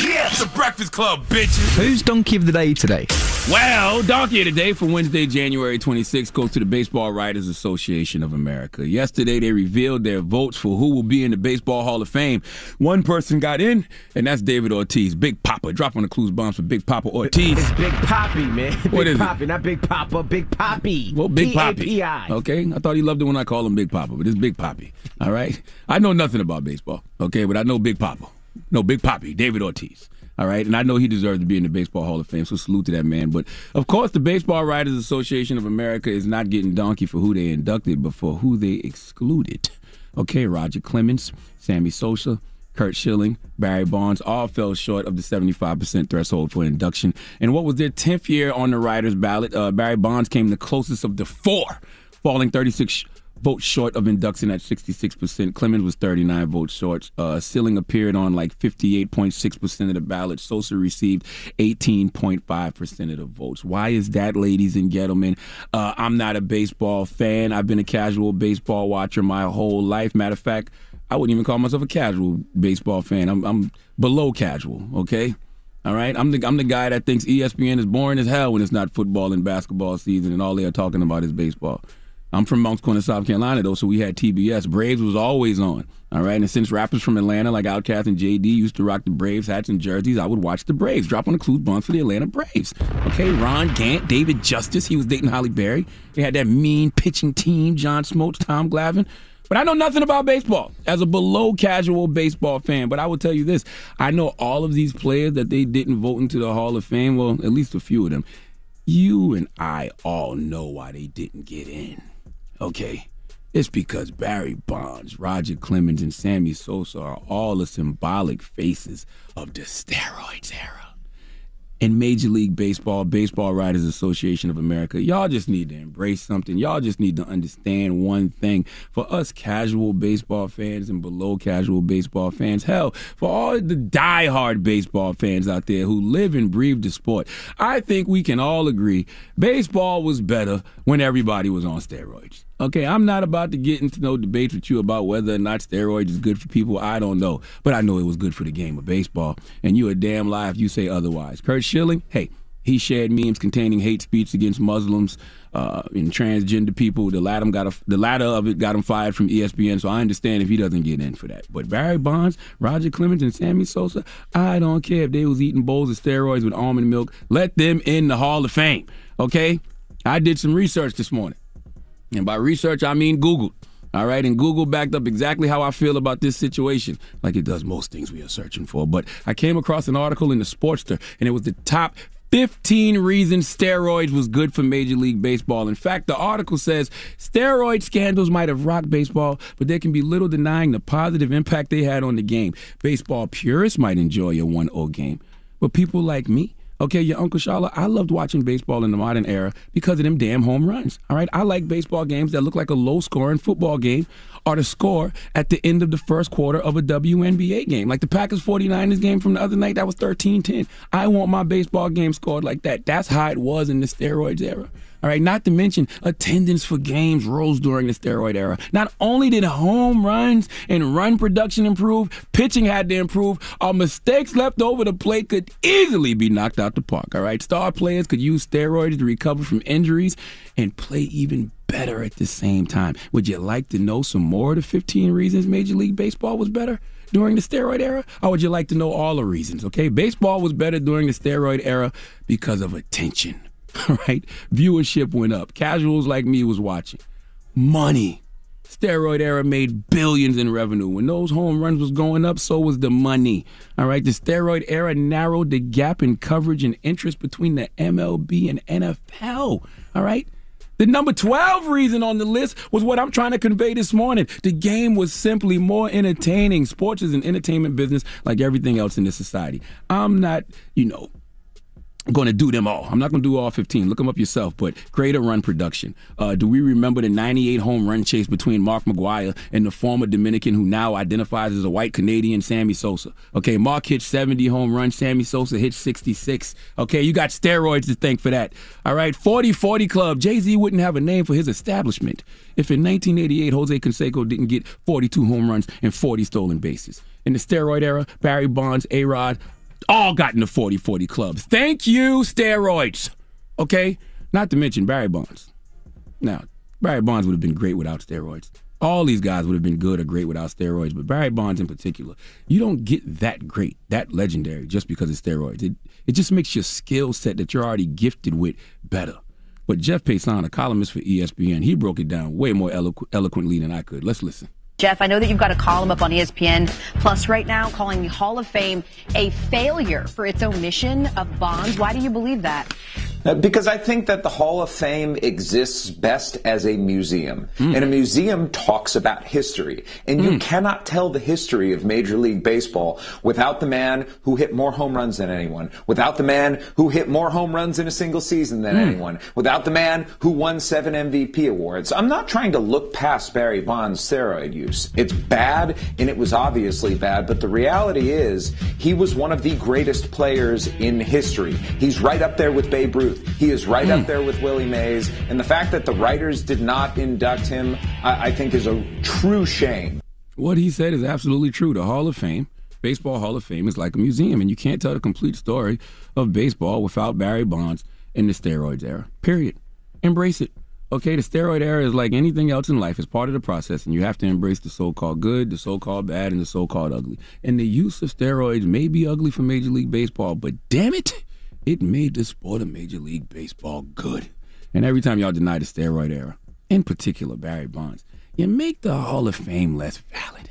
Yeah, it's the Breakfast Club, bitches. Who's donkey of the day today? Well, Donkey of the Day for Wednesday, January 26th goes to the Baseball Writers Association of America. Yesterday, they revealed their votes for who will be in the Baseball Hall of Fame. One person got in, and that's David Ortiz. Big Papa. Dropping the clues bombs for Big Papa Ortiz. It's Big Poppy, man. Big What is it? Poppy, not Big Papa, Big Poppy. Well, Big Poppy. P-A-P-I. Okay, I thought he loved it when I called him Big Papa, but it's Big Poppy. All right, I know nothing about baseball. Okay, but I know Big Papa. No, Big Poppy, David Ortiz. All right, and I know he deserves to be in the Baseball Hall of Fame. So salute to that man. But of course, the Baseball Writers Association of America is not getting donkey for who they inducted, but for who they excluded. Okay, Roger Clemens, Sammy Sosa, Curt Schilling, Barry Bonds all fell short of the 75% threshold for induction. And what was their 10th year on the writers' ballot? Uh, Barry Bonds came the closest of the four, falling 36 votes short of induction at 66%. Clemens was 39 votes short. Uh, Schilling appeared on like 58.6% of the ballot. Sosa received 18.5% of the votes. Why is that, ladies and gentlemen? Uh, I'm not a baseball fan. I've been a casual baseball watcher my whole life. Matter of fact, I wouldn't even call myself a casual baseball fan. I'm, I'm below casual. Okay. All right, I'm the I'm the guy that thinks ESPN is boring as hell when it's not football and basketball season and all they are talking about is baseball. I'm from Moncks Corner, South Carolina, though, so we had TBS. Braves was always on. All right, and since rappers from Atlanta like Outkast and JD used to rock the Braves hats and jerseys, I would watch the Braves drop on the clues bunch for the Atlanta Braves. Okay, Ron Gant, David Justice, he was dating Halle Berry. They had that mean pitching team, John Smoltz, Tom Glavine. But I know nothing about baseball as a below casual baseball fan. But I will tell you this I know all of these players that they didn't vote into the Hall of Fame. Well, at least a few of them. You and I all know why they didn't get in. Okay? It's because Barry Bonds, Roger Clemens, and Sammy Sosa are all the symbolic faces of the steroids era. In Major League Baseball, Baseball Writers Association of America, y'all just need to embrace something. Y'all just need to understand one thing. For us casual baseball fans and below casual baseball fans, hell, for all the diehard baseball fans out there who live and breathe the sport, I think we can all agree baseball was better when everybody was on steroids. Okay, I'm not about to get into no debates with you about whether or not steroids is good for people. I don't know. But I know it was good for the game of baseball. And you a damn lie if you say otherwise. Curt Schilling, hey, he shared memes containing hate speech against Muslims uh, and transgender people. The latter, got a, the latter of it got him fired from ESPN, so I understand if he doesn't get in for that. But Barry Bonds, Roger Clemens, and Sammy Sosa, I don't care if they was eating bowls of steroids with almond milk. Let them in the Hall of Fame, okay? I did some research this morning. And by research, I mean Google. All right, and Google backed up exactly how I feel about this situation, like it does most things we are searching for. But I came across an article in the Sportster, and it was the top 15 reasons steroids was good for Major League Baseball. In fact, the article says steroid scandals might have rocked baseball, but there can be little denying the positive impact they had on the game. Baseball purists might enjoy a 1 0 game, but people like me, Okay, your Uncle Shala, I loved watching baseball in the modern era because of them damn home runs. All right, I like baseball games that look like a low scoring football game or the score at the end of the first quarter of a WNBA game. Like the Packers 49ers game from the other night, that was 13 10. I want my baseball game scored like that. That's how it was in the steroids era. All right, not to mention attendance for games rose during the steroid era. Not only did home runs and run production improve, pitching had to improve. Our mistakes left over the plate could easily be knocked out the park. All right, star players could use steroids to recover from injuries and play even better at the same time. Would you like to know some more of the 15 reasons Major League Baseball was better? During the steroid era, or would you like to know all the reasons? Okay, baseball was better during the steroid era because of attention. All right, viewership went up. Casuals like me was watching. Money. Steroid era made billions in revenue. When those home runs was going up, so was the money. All right, the steroid era narrowed the gap in coverage and interest between the MLB and NFL. All right. The number 12 reason on the list was what I'm trying to convey this morning. The game was simply more entertaining. Sports is an entertainment business like everything else in this society. I'm not, you know, going to do them all. I'm not going to do all 15. Look them up yourself. But greater run production. Uh, do we remember the 98 home run chase between Mark McGwire and the former Dominican who now identifies as a white Canadian, Sammy Sosa? Okay, Mark hit 70 home runs. Sammy Sosa hit 66. Okay, you got steroids to thank for that. All right, 40-40 Club. Jay-Z wouldn't have a name for his establishment if in 1988 Jose Canseco didn't get 42 home runs and 40 stolen bases. In the steroid era, Barry Bonds, A-Rod, all got in the 40 40 club. Thank you, steroids. Okay? Not to mention Barry Bonds. Now, Barry Bonds would have been great without steroids. All these guys would have been good or great without steroids, but Barry Bonds in particular, you don't get that great, that legendary just because of steroids. It, it just makes your skill set that you're already gifted with better. But Jeff Passan, a columnist for ESPN, he broke it down way more eloqu- eloquently than I could. Let's listen. Jeff, I know that you've got a column up on ESPN Plus right now calling the Hall of Fame a failure for its omission of Bonds. Why do you believe that? Uh, Because I think that the Hall of Fame exists best as a museum. Hmm. And a museum talks about history. And you hmm. cannot tell the history of Major League Baseball without the man who hit more home runs than anyone, without the man who hit more home runs in a single season than hmm. anyone, without the man who won seven MVP awards. I'm not trying to look past Barry Bonds' steroid use. It's bad, and it was obviously bad, but the reality is he was one of the greatest players in history. He's right up there with Babe Ruth. He is right up hmm. there with Willie Mays. And the fact that the writers did not induct him, I, I think, is a true shame. What he said is absolutely true. The Hall of Fame, Baseball Hall of Fame, is like a museum, and you can't tell the complete story of baseball without Barry Bonds in the steroids era. Period. Embrace it. Okay, the steroid era is like anything else in life. It's part of the process, and you have to embrace the so-called good, the so-called bad, and the so-called ugly. And the use of steroids may be ugly for Major League Baseball, but damn it, it made the sport of Major League Baseball good. And every time y'all deny the steroid era, in particular Barry Bonds, you make the Hall of Fame less valid.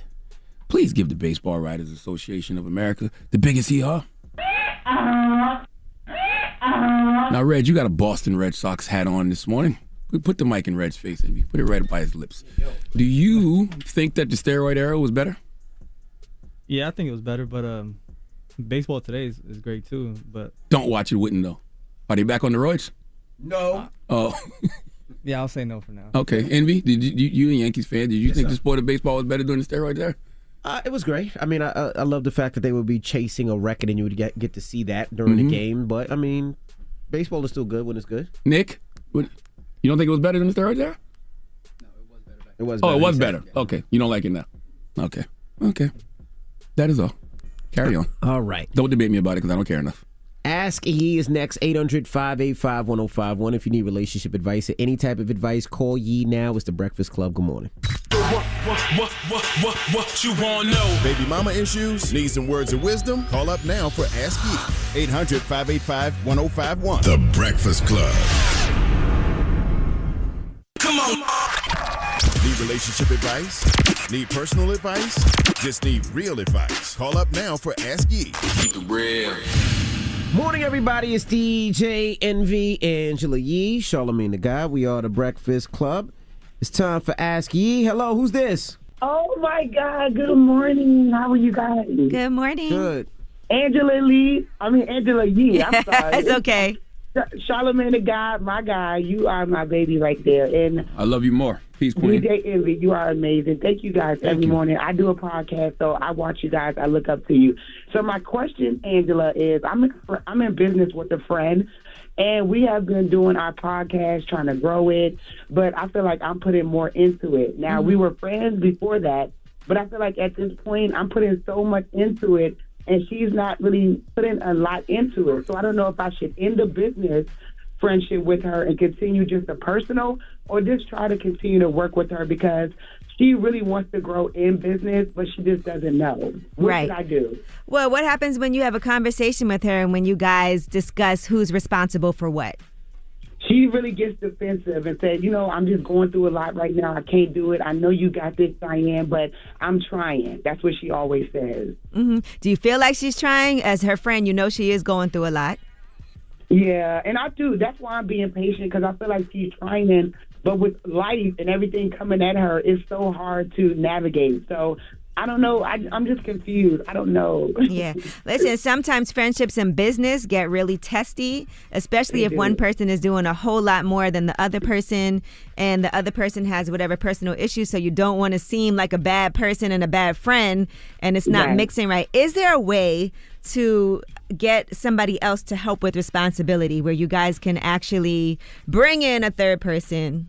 Please give the Baseball Writers Association of America the biggest hee haw. Now, Red, you got a Boston Red Sox hat on this morning. We put the mic in Red's face and we put it right by his lips. Do you think that the steroid era was better? Yeah, I think it was better, but um, baseball today is, is great too. But Don't watch it, wouldn't though. Are they back on the roids? no. Oh, Yeah, I'll say no for now. okay. Envy, did you, you, you a Yankees fan? Did you think sir. the sport of baseball was better during the steroid era? Uh, it was great. I mean, I, I I love the fact that they would be chasing a record and you would get get to see that during Mhm. the game. But I mean, baseball is still good when it's good. Nick, what, you don't think it was better than the steroid era? No, it was. Oh, better, it was he said. better. Okay, you don't like it now. Okay, okay. That is all. Carry on. All right. Don't debate me about it because I don't care enough. Ask Yee is next 800 585 1051. If you need relationship advice or any type of advice, call Yee now. It's the Breakfast Club. Good morning. What, what, what, what, what, what you want to know? Baby mama issues? Need some words of wisdom? Call up now for Ask Yee. 800 585 1051. The Breakfast Club. Come on. Need relationship advice? Need personal advice? Just need real advice. Call up now for Ask Yee. Keep it real. Morning, everybody. It's DJ Envy, Angela Yee, Charlamagne the Guy. We are the Breakfast Club. It's time for Ask Yee. Hello, who's this? Oh my God! Good morning. How are you guys? Good morning. Good. Angela Lee. I mean Angela Yee. I'm sorry. It's okay. Charlamagne the guy, my guy. You are my baby right there. And I love you more. Peace, Queen. DJ Envy, you are amazing. Thank you guys every morning. I do a podcast, so I watch you guys. I look up to you. So my question, Angela, is I'm in, I'm in business with a friend, and we have been doing our podcast, trying to grow it. But I feel like I'm putting more into it now. We mm-hmm. were friends before that, but I feel like at this point I'm putting so much into it, and she's not really putting a lot into it. So I don't know if I should end the business friendship with her and continue just a personal or just try to continue to work with her because she really wants to grow in business, but she just doesn't know. What Right. should I do? Well, what happens when you have a conversation with her and when you guys discuss who's responsible for what? She really gets defensive and says, you know, I'm just going through a lot right now. I can't do it. I know you got this, Diane, but I'm trying. That's what she always says. hmm Do you feel like she's trying? As her friend, you know she is going through a lot. Yeah, and I do. That's why I'm being patient because I feel like she's trying, but with life and everything coming at her, it's so hard to navigate. So I don't know. I, I'm just confused. I don't know. Yeah. Listen, sometimes friendships and business get really testy, especially They if one person is doing a whole lot more than the other person and the other person has whatever personal issues. So you don't want to seem like a bad person and a bad friend and it's not Right. mixing right. Is there a way to get somebody else to help with responsibility where you guys can actually bring in a third person?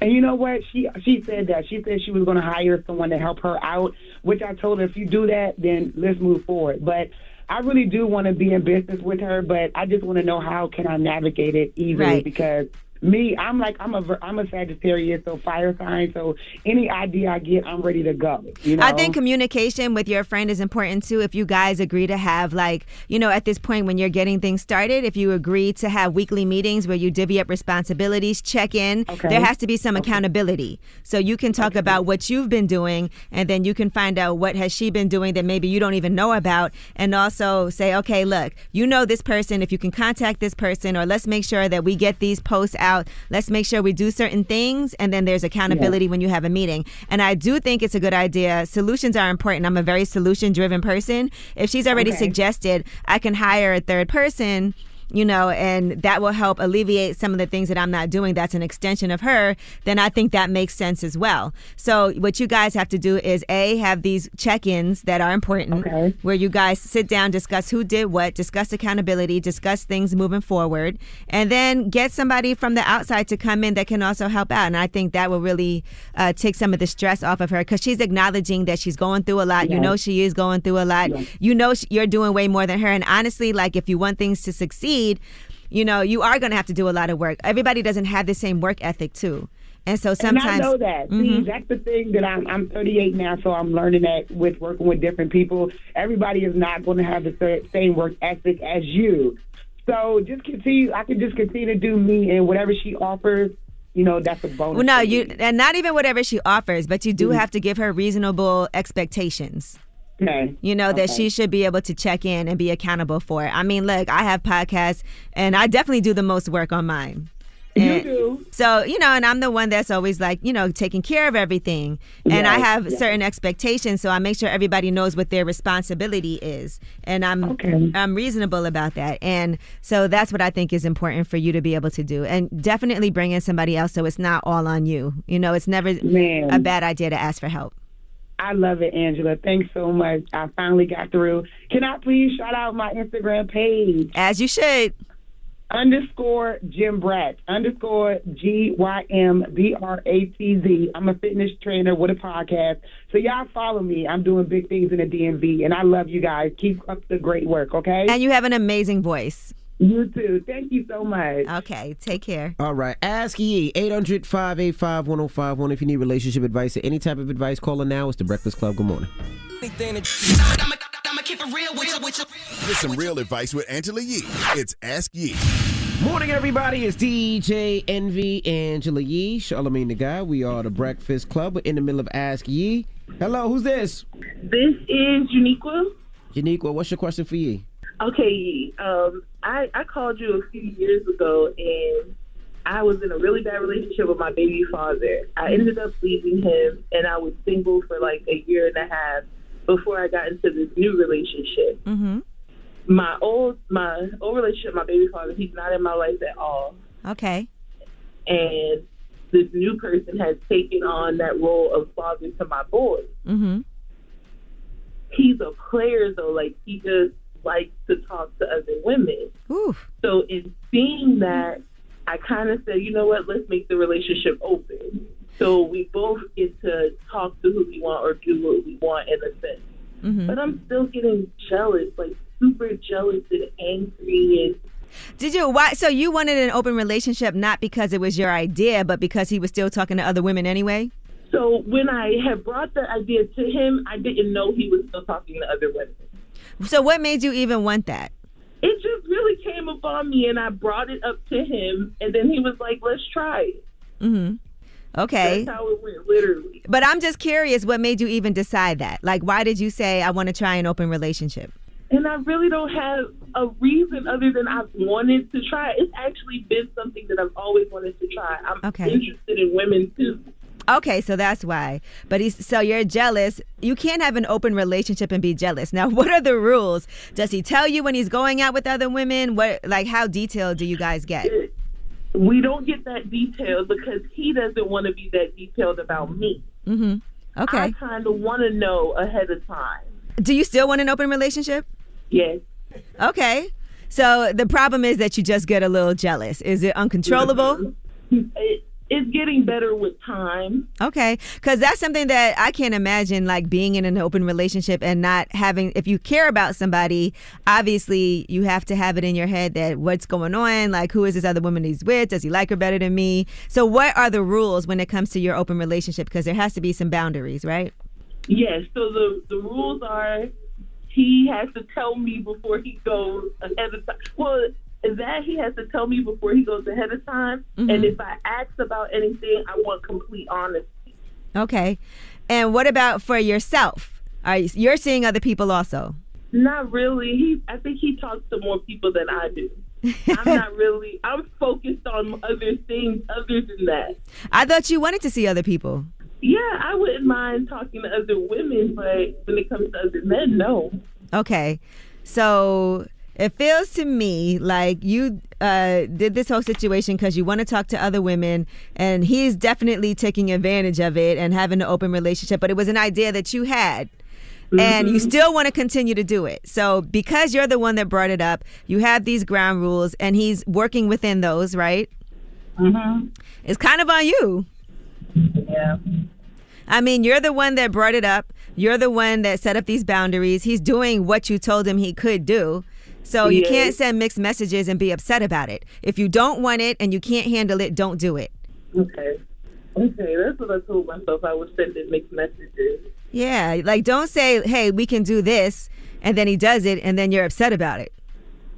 And you know what? She she said that. She said she was going to hire someone to help her out, which I told her if you do that, then let's move forward. But I really do want to be in business with her, but I just want to know how can I navigate it easily Right. because me, I'm like I'm a I'm a Sagittarius, so fire sign. So any idea I get, I'm ready to go. You know? I think communication with your friend is important too. If you guys agree to have, like, you know, at this point when you're getting things started, if you agree to have weekly meetings where you divvy up responsibilities, check in, Okay. there has to be some accountability. So you can talk about what you've been doing, and then you can find out what has she been doing that maybe you don't even know about, and also say, okay, look, you know this person. If you can contact this person, or let's make sure that we get these posts out. Let's make sure we do certain things, and then there's accountability when you have a meeting. And I do think it's a good idea. Solutions are important. I'm a very solution driven person. If she's already Okay. suggested I can hire a third person, you know, and that will help alleviate some of the things that I'm not doing. That's an extension of her. Then I think that makes sense as well. So what you guys have to do is a have these check-ins that are important, where you guys sit down, discuss who did what, discuss accountability, discuss things moving forward, and then get somebody from the outside to come in that can also help out. And I think that will really uh, take some of the stress off of her because she's acknowledging that she's going through a lot. You know she is going through a lot. You know you're doing way more than her. And honestly, like if you want things to succeed, you know you are going to have to do a lot of work. Everybody doesn't have the same work ethic too. And so sometimes and I know that. See, Mhm. that's the thing that I'm. I'm 38 now, so I'm learning that with working with different people. Everybody is not going to have the same work ethic as you. So just continue. I can just continue to do me, and whatever she offers, you know, that's a bonus. Well, no, you and not even whatever she offers, but you do Mhm. have to give her reasonable expectations. Okay. You know that she should be able to check in and be accountable for it. I mean, look, I have podcasts, and I definitely do the most work on mine. You do. So, you know, and I'm the one that's always like, you know, taking care of everything. And I have yes. certain expectations, so I make sure everybody knows what their responsibility is. And I'm I'm reasonable about that. And so that's what I think is important for you to be able to do. And definitely bring in somebody else so it's not all on you. You know, it's never Man. a bad idea to ask for help. I love it, Angela. Thanks so much. I finally got through. Can I please shout out my Instagram page? As you should. Underscore Jim Bratz. Underscore G Y M B R A T Z. I'm a fitness trainer with a podcast. So y'all follow me. I'm doing big things in the DMV, and I love you guys. Keep up the great work, okay? And you have an amazing voice. You too. Thank you so much. Okay, take care. All right. Ask Yee, 800 585 1051. If you need relationship advice or any type of advice, call her now. It's The Breakfast Club. Good morning. Get some real advice with Angela Yee. It's Ask Yee. Morning, everybody. It's DJ Envy, Angela Yee, Charlamagne the Guy. We are The Breakfast Club. We're in the middle of Ask Yee. Hello, who's this? This is Uniqua. Uniqua, what's your question for Yee? Okay, um, I, I called you a few years ago and I was in a really bad relationship with my baby father. I ended up leaving him and I was single for like a year and a half before I got into this new relationship. Mm-hmm. My old my old relationship, my baby father, he's not in my life at all. Okay. And this new person has taken on that role of father to my boy. Mm-hmm. he's a player though. Like he just likes to talk to other women. So in seeing that, I kind of said, you know what? Let's make the relationship open. So we both get to talk to who we want or do what we want in a sense. Mm-hmm. But I'm still getting jealous, like super jealous and angry and Did you why so you wanted an open relationship not because it was your idea, but because he was still talking to other women anyway? so when I had brought the idea to him, I didn't know he was still talking to other women. So what made you even want that? It just really came upon me, and I brought it up to him, and then he was like, "Let's try it." Mm-hmm. Okay. That's how it went, literally. But I'm just curious what made you even decide that? Like why did you say I want to try an open relationship? And I really don't have a reason other than I've wanted to try. It's actually been something that I've always wanted to try. I'm Okay. interested in women too. Okay, so that's why. But he's so you're jealous. You can't have an open relationship and be jealous. Now, what are the rules? Does he tell you when he's going out with other women? What like how detailed do you guys get? We don't get that detailed because he doesn't want to be that detailed about me. Mm-hmm. I kind of want to know ahead of time. Do you still want an open relationship? Yes. Okay. So the problem is that you just get a little jealous. Is it uncontrollable? It, it's getting better with time. Okay, because that's something that I can't imagine, like being in an open relationship and not having. If you care about somebody, obviously you have to have it in your head that what's going on, like who is this other woman he's with? Does he like her better than me? So, what are the rules when it comes to your open relationship? Because there has to be some boundaries, right? Yes. So the the rules are he has to tell me before he goes ahead of time. Well, that he has to tell me before he goes ahead of time. Mhm. And if I ask about anything, I want complete honesty. Okay, and what about for yourself? Are you, you're seeing other people also? Not really. He, I think he talks to more people than I do. I'm not really. I'm focused on other things other than that. I thought you wanted to see other people. Yeah, I wouldn't mind talking to other women, but when it comes to other men, no. Okay. So It feels to me like you uh, did this whole situation because you want to talk to other women, and he's definitely taking advantage of it and having an open relationship. But it was an idea that you had. And you Mhm. still want to continue to do it. So, because you're the one that brought it up, you have these ground rules, and he's working within those, right? Mm-hmm. It's kind of on you. Yeah. I mean, you're the one that brought it up. You're the one that set up these boundaries. He's doing what you told him he could do. So you Yes. can't send mixed messages and be upset about it. If you don't want it and you can't handle it, don't do it. Okay. Okay, that's what I told myself. I was sending mixed messages. Yeah, like don't say, "Hey, we can do this," and then he does it, and then you're upset about it.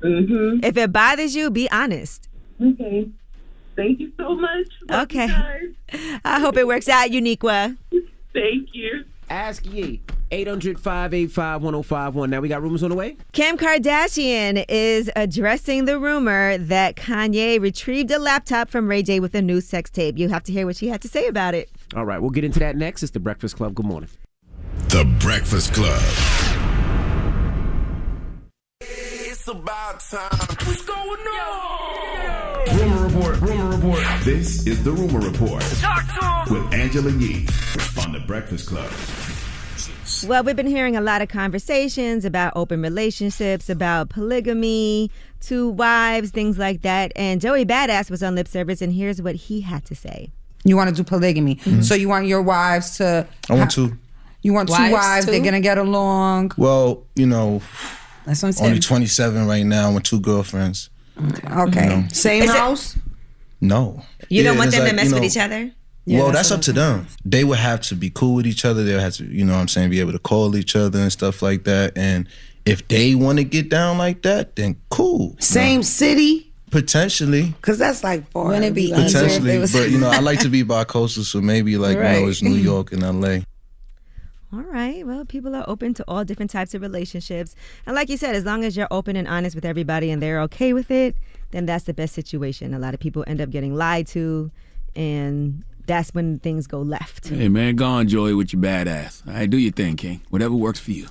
Mm-hmm. If it bothers you, be honest. Okay. Thank you so much. Love Okay. I hope it works out, Uniqua. Thank you. Ask Yee. 800 585 1051. Now we got rumors on the way? Kim Kardashian is addressing the rumor that Kanye retrieved a laptop from Ray J with a new sex tape. You have to hear what she had to say about it. All right, we'll get into that next. It's the Breakfast Club. Good morning. The Breakfast Club. It's about time. What's going on? Rumor report. Rumor report. This is the Rumor Report with Angela Yee on the Breakfast Club. Well, we've been hearing a lot of conversations about open relationships, about polygamy, two wives, things like that. And Joey Badass was on lip service, and here's what he had to say. You want to do polygamy. Mm-hmm. So you want your wives to. I want to. You want two Wives, wives, they're going to get along. Well, you know, That's what I'm saying. only 27 right now with two girlfriends. Okay. You know. Same Is it- house? No. You don't Yeah, want it's them to mess you with each other? well, that's, up to them. They would have to be cool with each other. They would have to, you know what I'm saying, be able to call each other and stuff like that. And if they want to get down like that, then cool. Same city? Potentially. Because that's like far. Wouldn't it be Potentially. But, you know, I like to be bi-coastal, so maybe like, you know, it's New York and LA. All right. Well, people are open to all different types of relationships. And like you said, as long as you're open and honest with everybody and they're okay with it, then that's the best situation. A lot of people end up getting lied to, and that's when things go left. Hey man, go on, Joey, with your badass. All right, do your thing, King. Whatever works for you.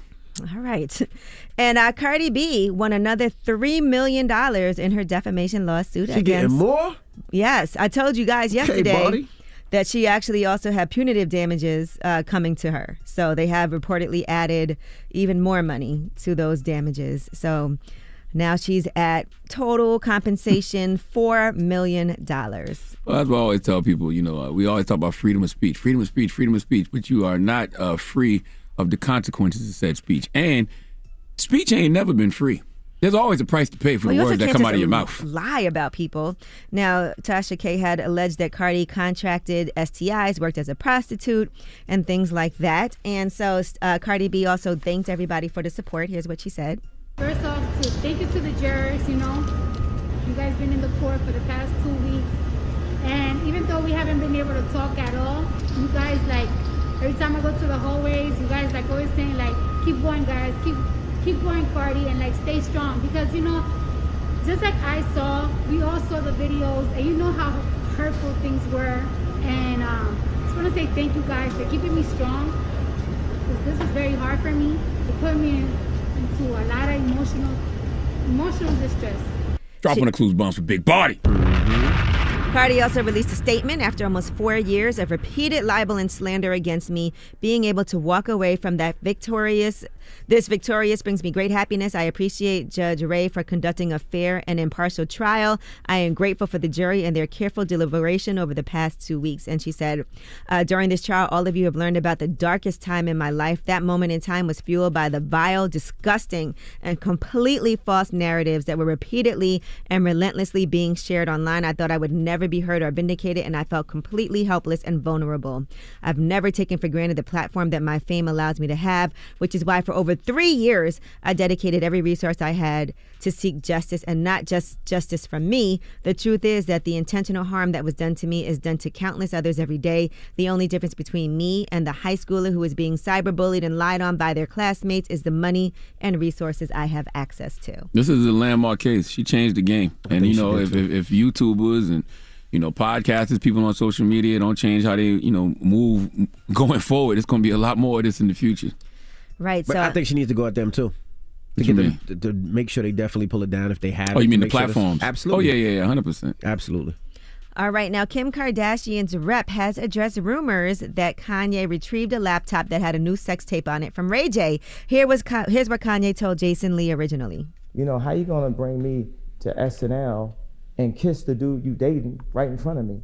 All right. And uh, Cardi B won another $3 million in her defamation lawsuit She against. getting more? Yes. I told you guys yesterday Barty. That she actually also had punitive damages uh, coming to her. So they have reportedly added even more money to those damages. So now she's at total compensation $4 million. Well, that's what I always tell people. You know, uh, we always talk about freedom of speech, freedom of speech, freedom of speech, but you are not uh, free of the consequences of said speech. And speech ain't never been free. There's always a price to pay for Well, the words that come out of your mouth. Lie about people. Now, Tasha K had alleged that Cardi contracted STIs, worked as a prostitute, and things like that. And so uh, Cardi B also thanked everybody for the support. Here's what she said. First off, to thank you to the jurors, you know. You guys been in the court for the past two weeks. And even though we haven't been able to talk at all, you guys like every time I go to the hallways, you guys like always saying like, keep going guys, keep keep going Cardi and like stay strong because you know, just like I saw, we all saw the videos and you know how hurtful things were. And um, just want to say thank you guys for keeping me strong because this is very hard for me. It put me in, into a lot of emotional emotional distress. Dropping the clues bombs for big body. Cardi also released a statement after almost four years of repeated libel and slander against me, being able to walk away from that victorious. This victorious brings me great happiness. I appreciate Judge Ray for conducting a fair and impartial trial. I am grateful for the jury and their careful deliberation over the past two weeks. And she said, uh, during this trial, all of you have learned about the darkest time in my life. That moment in time was fueled by the vile, disgusting, and completely false narratives that were repeatedly and relentlessly being shared online. I thought I would never be heard or vindicated, and I felt completely helpless and vulnerable. I've never taken for granted the platform that my fame allows me to have, which is why for over three years I dedicated every resource I had to seek justice and not just justice from me. The truth is that the intentional harm that was done to me is done to countless others every day. The only difference between me and the high schooler who is being cyberbullied and lied on by their classmates is the money and resources I have access to. This is a landmark case. She changed the game. and you know, if, if if YouTubers and you know podcasters, people on social media don't change how they you know move going forward, it's going to be a lot more of this in the future. Right. But so I think she needs to go at them too. To get them to, to make sure they definitely pull it down if they have. Oh, it, you mean the make sure platforms? Absolutely. Oh yeah, yeah, yeah, hundred percent. Absolutely. All right, now Kim Kardashian's rep has addressed rumors that Kanye retrieved a laptop that had a new sex tape on it from Ray J. Here was Ka- here's what Kanye told Jason Lee originally. You know, how you gonna bring me to SNL and kiss the dude you dating right in front of me?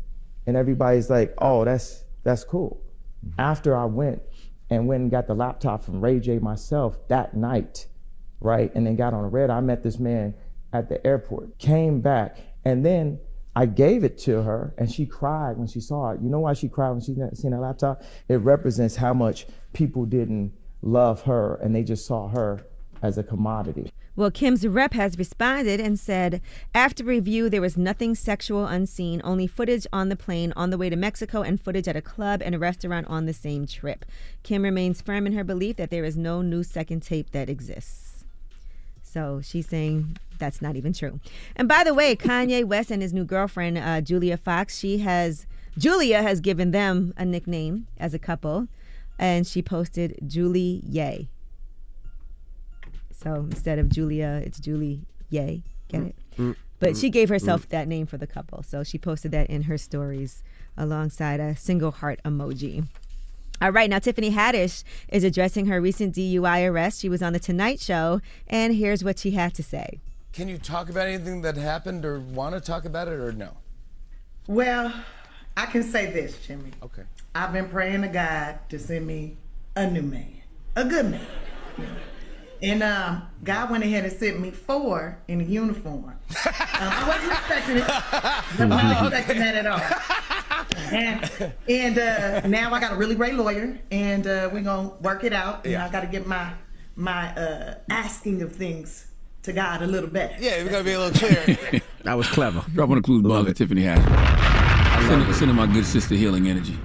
And everybody's like, oh, that's that's cool. Mm-hmm. After I went and went and got the laptop from Ray J myself that night, right? And then got on a red, I met this man at the airport, came back, and then I gave it to her and she cried when she saw it. You know why she cried when she seen that laptop? It represents how much people didn't love her and they just saw her as a commodity. Well, Kim's rep has responded and said, after review, there was nothing sexual unseen, only footage on the plane on the way to Mexico and footage at a club and a restaurant on the same trip. Kim remains firm in her belief that there is no new second tape that exists. So she's saying that's not even true. And by the way, Kanye West and his new girlfriend, uh, Julia Fox, she has Julia has given them a nickname as a couple, and she posted Julie Yay. So instead of Julia, it's Julie Yay. Get it? Mm, But she mm, gave herself mm. that name for the couple. So she posted that in her stories alongside a single heart emoji. All right, now Tiffany Haddish is addressing her recent DUI arrest. She was on The Tonight Show, and here's what she had to say. Can you talk about anything that happened or want to talk about it or no? Well, I can say this, Jimmy. Okay. I've been praying to God to send me a new man, a good man. And um, God went ahead and sent me four in a uniform. Um, I wasn't expecting it. I wasn't expecting that at all. And, and uh, now I got a really great lawyer, and uh, we're gonna work it out. And I got to get my my uh, asking of things to God a little better. Yeah, we gotta be a little clearer. That was clever. Drop on the clues bomb with Tiffany Haddish. Sending, sending my good sister healing energy.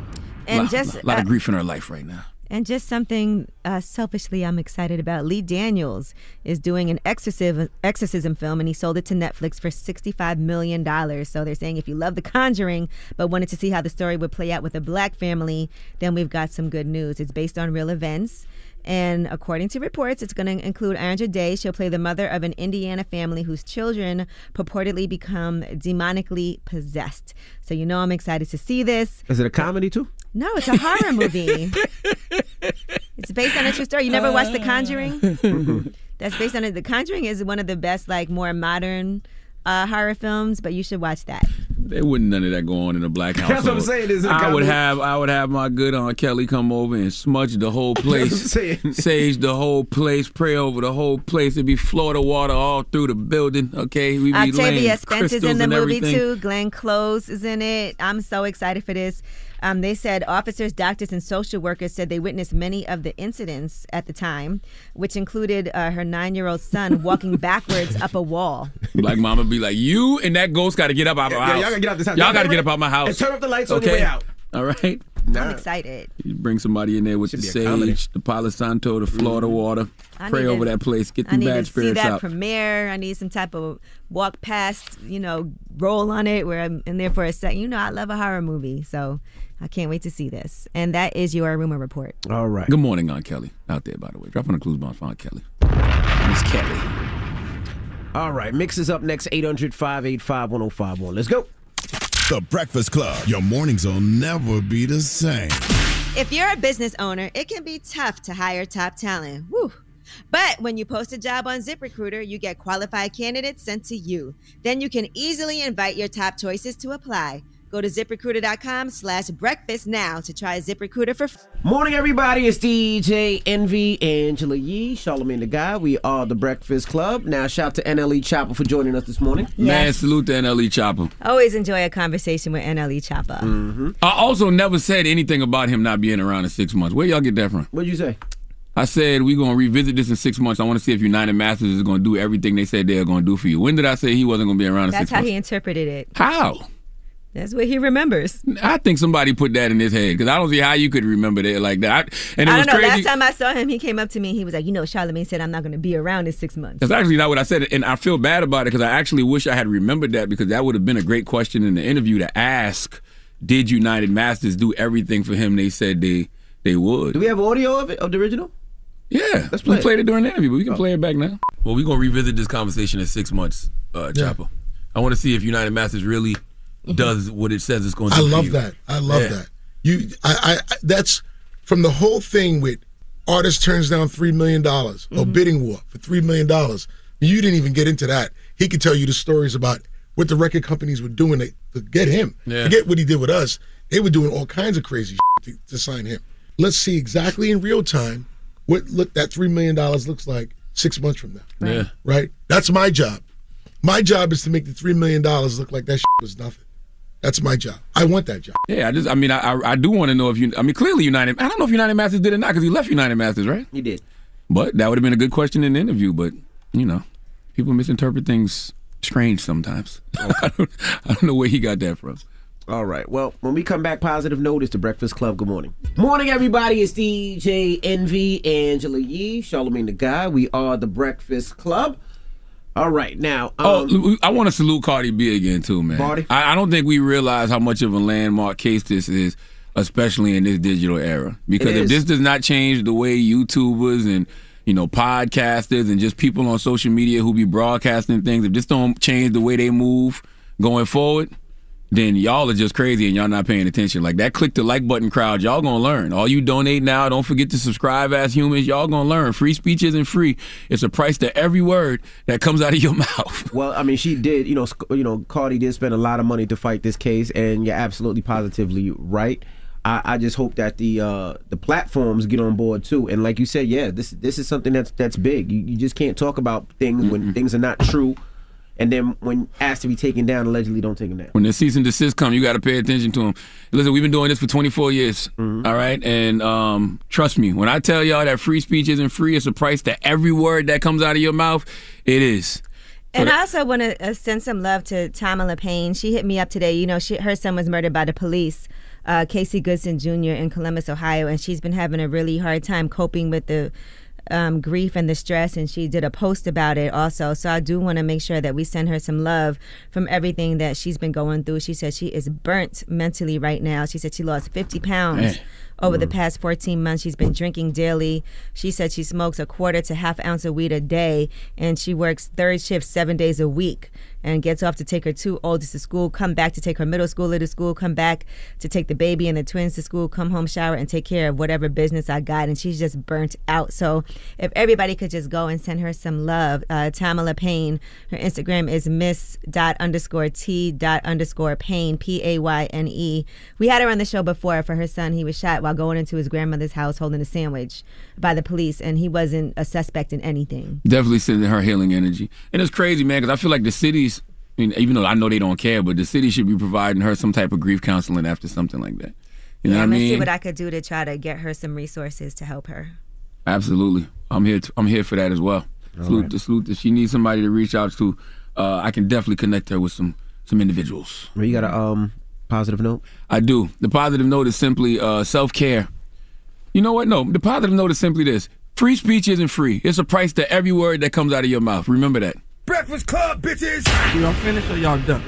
And lot, just, lot, lot uh, of grief in her life right now. And just something uh, selfishly I'm excited about. Lee Daniels is doing an exorcism, exorcism film, and he sold it to Netflix for $65 million. So they're saying if you love The Conjuring, but wanted to see how the story would play out with a black family, then we've got some good news. It's based on real events. And according to reports, it's going to include Andra Day. She'll play the mother of an Indiana family whose children purportedly become demonically possessed. So you know I'm excited to see this. Is it a comedy too? No, it's a horror movie. it's based on a true story. You never watched The Conjuring? That's based on it. The Conjuring is one of the best, like more modern uh, horror films, but you should watch that. There wouldn't none of that go on in a black house. That's what I'm saying, is it a I would have I would have my good aunt Kelly come over and smudge the whole place, sage the whole place, pray over the whole place. It'd be Florida water all through the building. Okay, we be Octavia laying Spencer's crystals in the movie everything. too. Glenn Close is in it. I'm so excited for this. Um, they said officers, doctors, and social workers said they witnessed many of the incidents at the time, which included uh, her nine-year-old son walking backwards up a wall. Black mama be like, you and that ghost got to get up out my Yeah, house. y'all gotta get out this house. Y'all Y'all got to get up out my house. and turn off the lights on your way out. All right. I'm excited. You bring somebody in there with the Should be a comedy. the Palo Santo, the Florida water. I Pray need over to- that place. Get I need to see that out. premiere. I need some type of walk past, you know, roll on it where I'm in there for a second. You know, I love a horror movie, so I can't wait to see this. And that is your rumor report. All right. Good morning, Aunt Kelly. Out there, by the way. Drop on the clues bomb for Aunt Kelly. Miss Kelly. All right. Mix is up next 800 585 1051. Let's go. The Breakfast Club. Your mornings will never be the same. If you're a business owner, it can be tough to hire top talent. Woo. But when you post a job on ZipRecruiter, you get qualified candidates sent to you. Then you can easily invite your top choices to apply. Go to ziprecruiter.com slash breakfast now to try ZipRecruiter for free. Morning, everybody. It's DJ Envy, Angela Yee, Charlamagne the Guy. We are the Breakfast Club. Now, shout out to NLE Choppa for joining us this morning. Man, salute to NLE Choppa. Always enjoy a conversation with NLE Choppa. Mm-hmm. I also never said anything about him not being around in six months. Where y'all get that from? What'd you say? I said we're gonna revisit this in six months. I want to see if United Masters is gonna do everything they said they're gonna do for you. When did I say he wasn't gonna be around in That's six how months? he interpreted it. How? That's what he remembers. I think somebody put that in his head because I don't see how you could remember that like that. I- and it I was don't know. crazy. Last time I saw him, he came up to me. He was like, "You know, Charlamagne said I'm not going to be around in six months." That's actually not what I said, and I feel bad about it because I actually wish I had remembered that because that would have been a great question in the interview to ask. Did United Masters do everything for him? They said they they would. Do we have audio of it, of the original? Yeah, Let's play we it. played it during the interview, but we can play it back now. Well, we're gonna revisit this conversation in six months, uh, Choppa. I want to see if United Masters really does what it says it's going to. I love that. I love Yeah. that. You, I, I, that's from the whole thing with artist turns down three million dollars or Mm-hmm. bidding war for three million dollars. You didn't even get into that. He could tell you the stories about what the record companies were doing to, to get him. Yeah. Forget what he did with us. They were doing all kinds of crazy to, to sign him. Let's see exactly in real time what look that three million dollars looks like six months from now. Yeah. Right. That's my job. My job is to make the three million dollars look like that shit was nothing. That's my job. I want that job. Yeah, I just, I mean, I, I, I do want to know if you, I mean, clearly United, I don't know if United Masters did or not because he left United Masters, right? He did. But that would have been a good question in the interview. But you know, people misinterpret things strange sometimes. I, don't, I don't know where he got that from. All right. Well, when we come back, positive note is the Breakfast Club. Good morning. Morning, everybody. It's DJ Envy, Angela Yee, Charlamagne the Guy. We are the Breakfast Club. All right. Now, um, oh, I want to salute Cardi B again too, man. Cardi? I, I don't think we realize how much of a landmark case this is, especially in this digital era. Because if is. this does not change the way YouTubers and you know podcasters and just people on social media who be broadcasting things, if this don't change the way they move going forward, then y'all are just crazy and y'all not paying attention. Like that click the like button crowd, y'all gonna learn. All you donate now, don't forget to subscribe as humans. Y'all gonna learn. Free speech isn't free. It's a price to every word that comes out of your mouth. Well, I mean, she did. You know, you know, Cardi did spend a lot of money to fight this case, and you're absolutely positively right. I, I just hope that the uh, the platforms get on board too. And like you said, yeah, this this is something that's that's big. You, you just can't talk about things when things are not true, and then when asked to be taken down, allegedly don't take them down. When the cease and desist come, you got to pay attention to them. Listen, we've been doing this for 24 years, all right? And um, trust me, when I tell y'all that free speech isn't free, it's a price to every word that comes out of your mouth. It is. And I also want to uh, send some love to Tamala Payne. She hit me up today. You know, she, her son was murdered by the police, uh, Casey Goodson Jr. in Columbus, Ohio, and she's been having a really hard time coping with the um, grief and the stress. And she did a post about it also. So I do want to make sure that we send her some love from everything that she's been going through. She said she is burnt mentally right now. She said she lost 50 pounds Man. over the past 14 months. She's been drinking daily. She said she smokes a quarter to half ounce of weed a day, and she works third shift seven days a week and gets off to take her two oldest to school, come back to take her middle schooler to school, come back to take the baby and the twins to school, come home, shower, and take care of whatever business I got. And she's just burnt out. So if everybody could just go and send her some love, uh, Tamala Payne, her Instagram is miss dot underscore t dot underscore Payne, P A Y N E. We had her on the show before for her son. He was shot while going into his grandmother's house holding a sandwich by the police, and he wasn't a suspect in anything. Definitely sending her healing energy. And it's crazy, man, because I feel like the I mean, even though I know they don't care, but the city should be providing her some type of grief counseling after something like that. You know yeah, what I I'm gonna mean? see what I could do to try to get her some resources to help her. Absolutely, I'm here. To, I'm here for that as well. salute, right. to, salute. If she needs somebody to reach out to, uh, I can definitely connect her with some some individuals. Well, you got a um positive note? I do. The positive note is simply uh, self care. You know what? No, the positive note is simply this: free speech isn't free. It's a price to every word that comes out of your mouth. Remember that. Breakfast Club, bitches. Y'all finished or y'all done?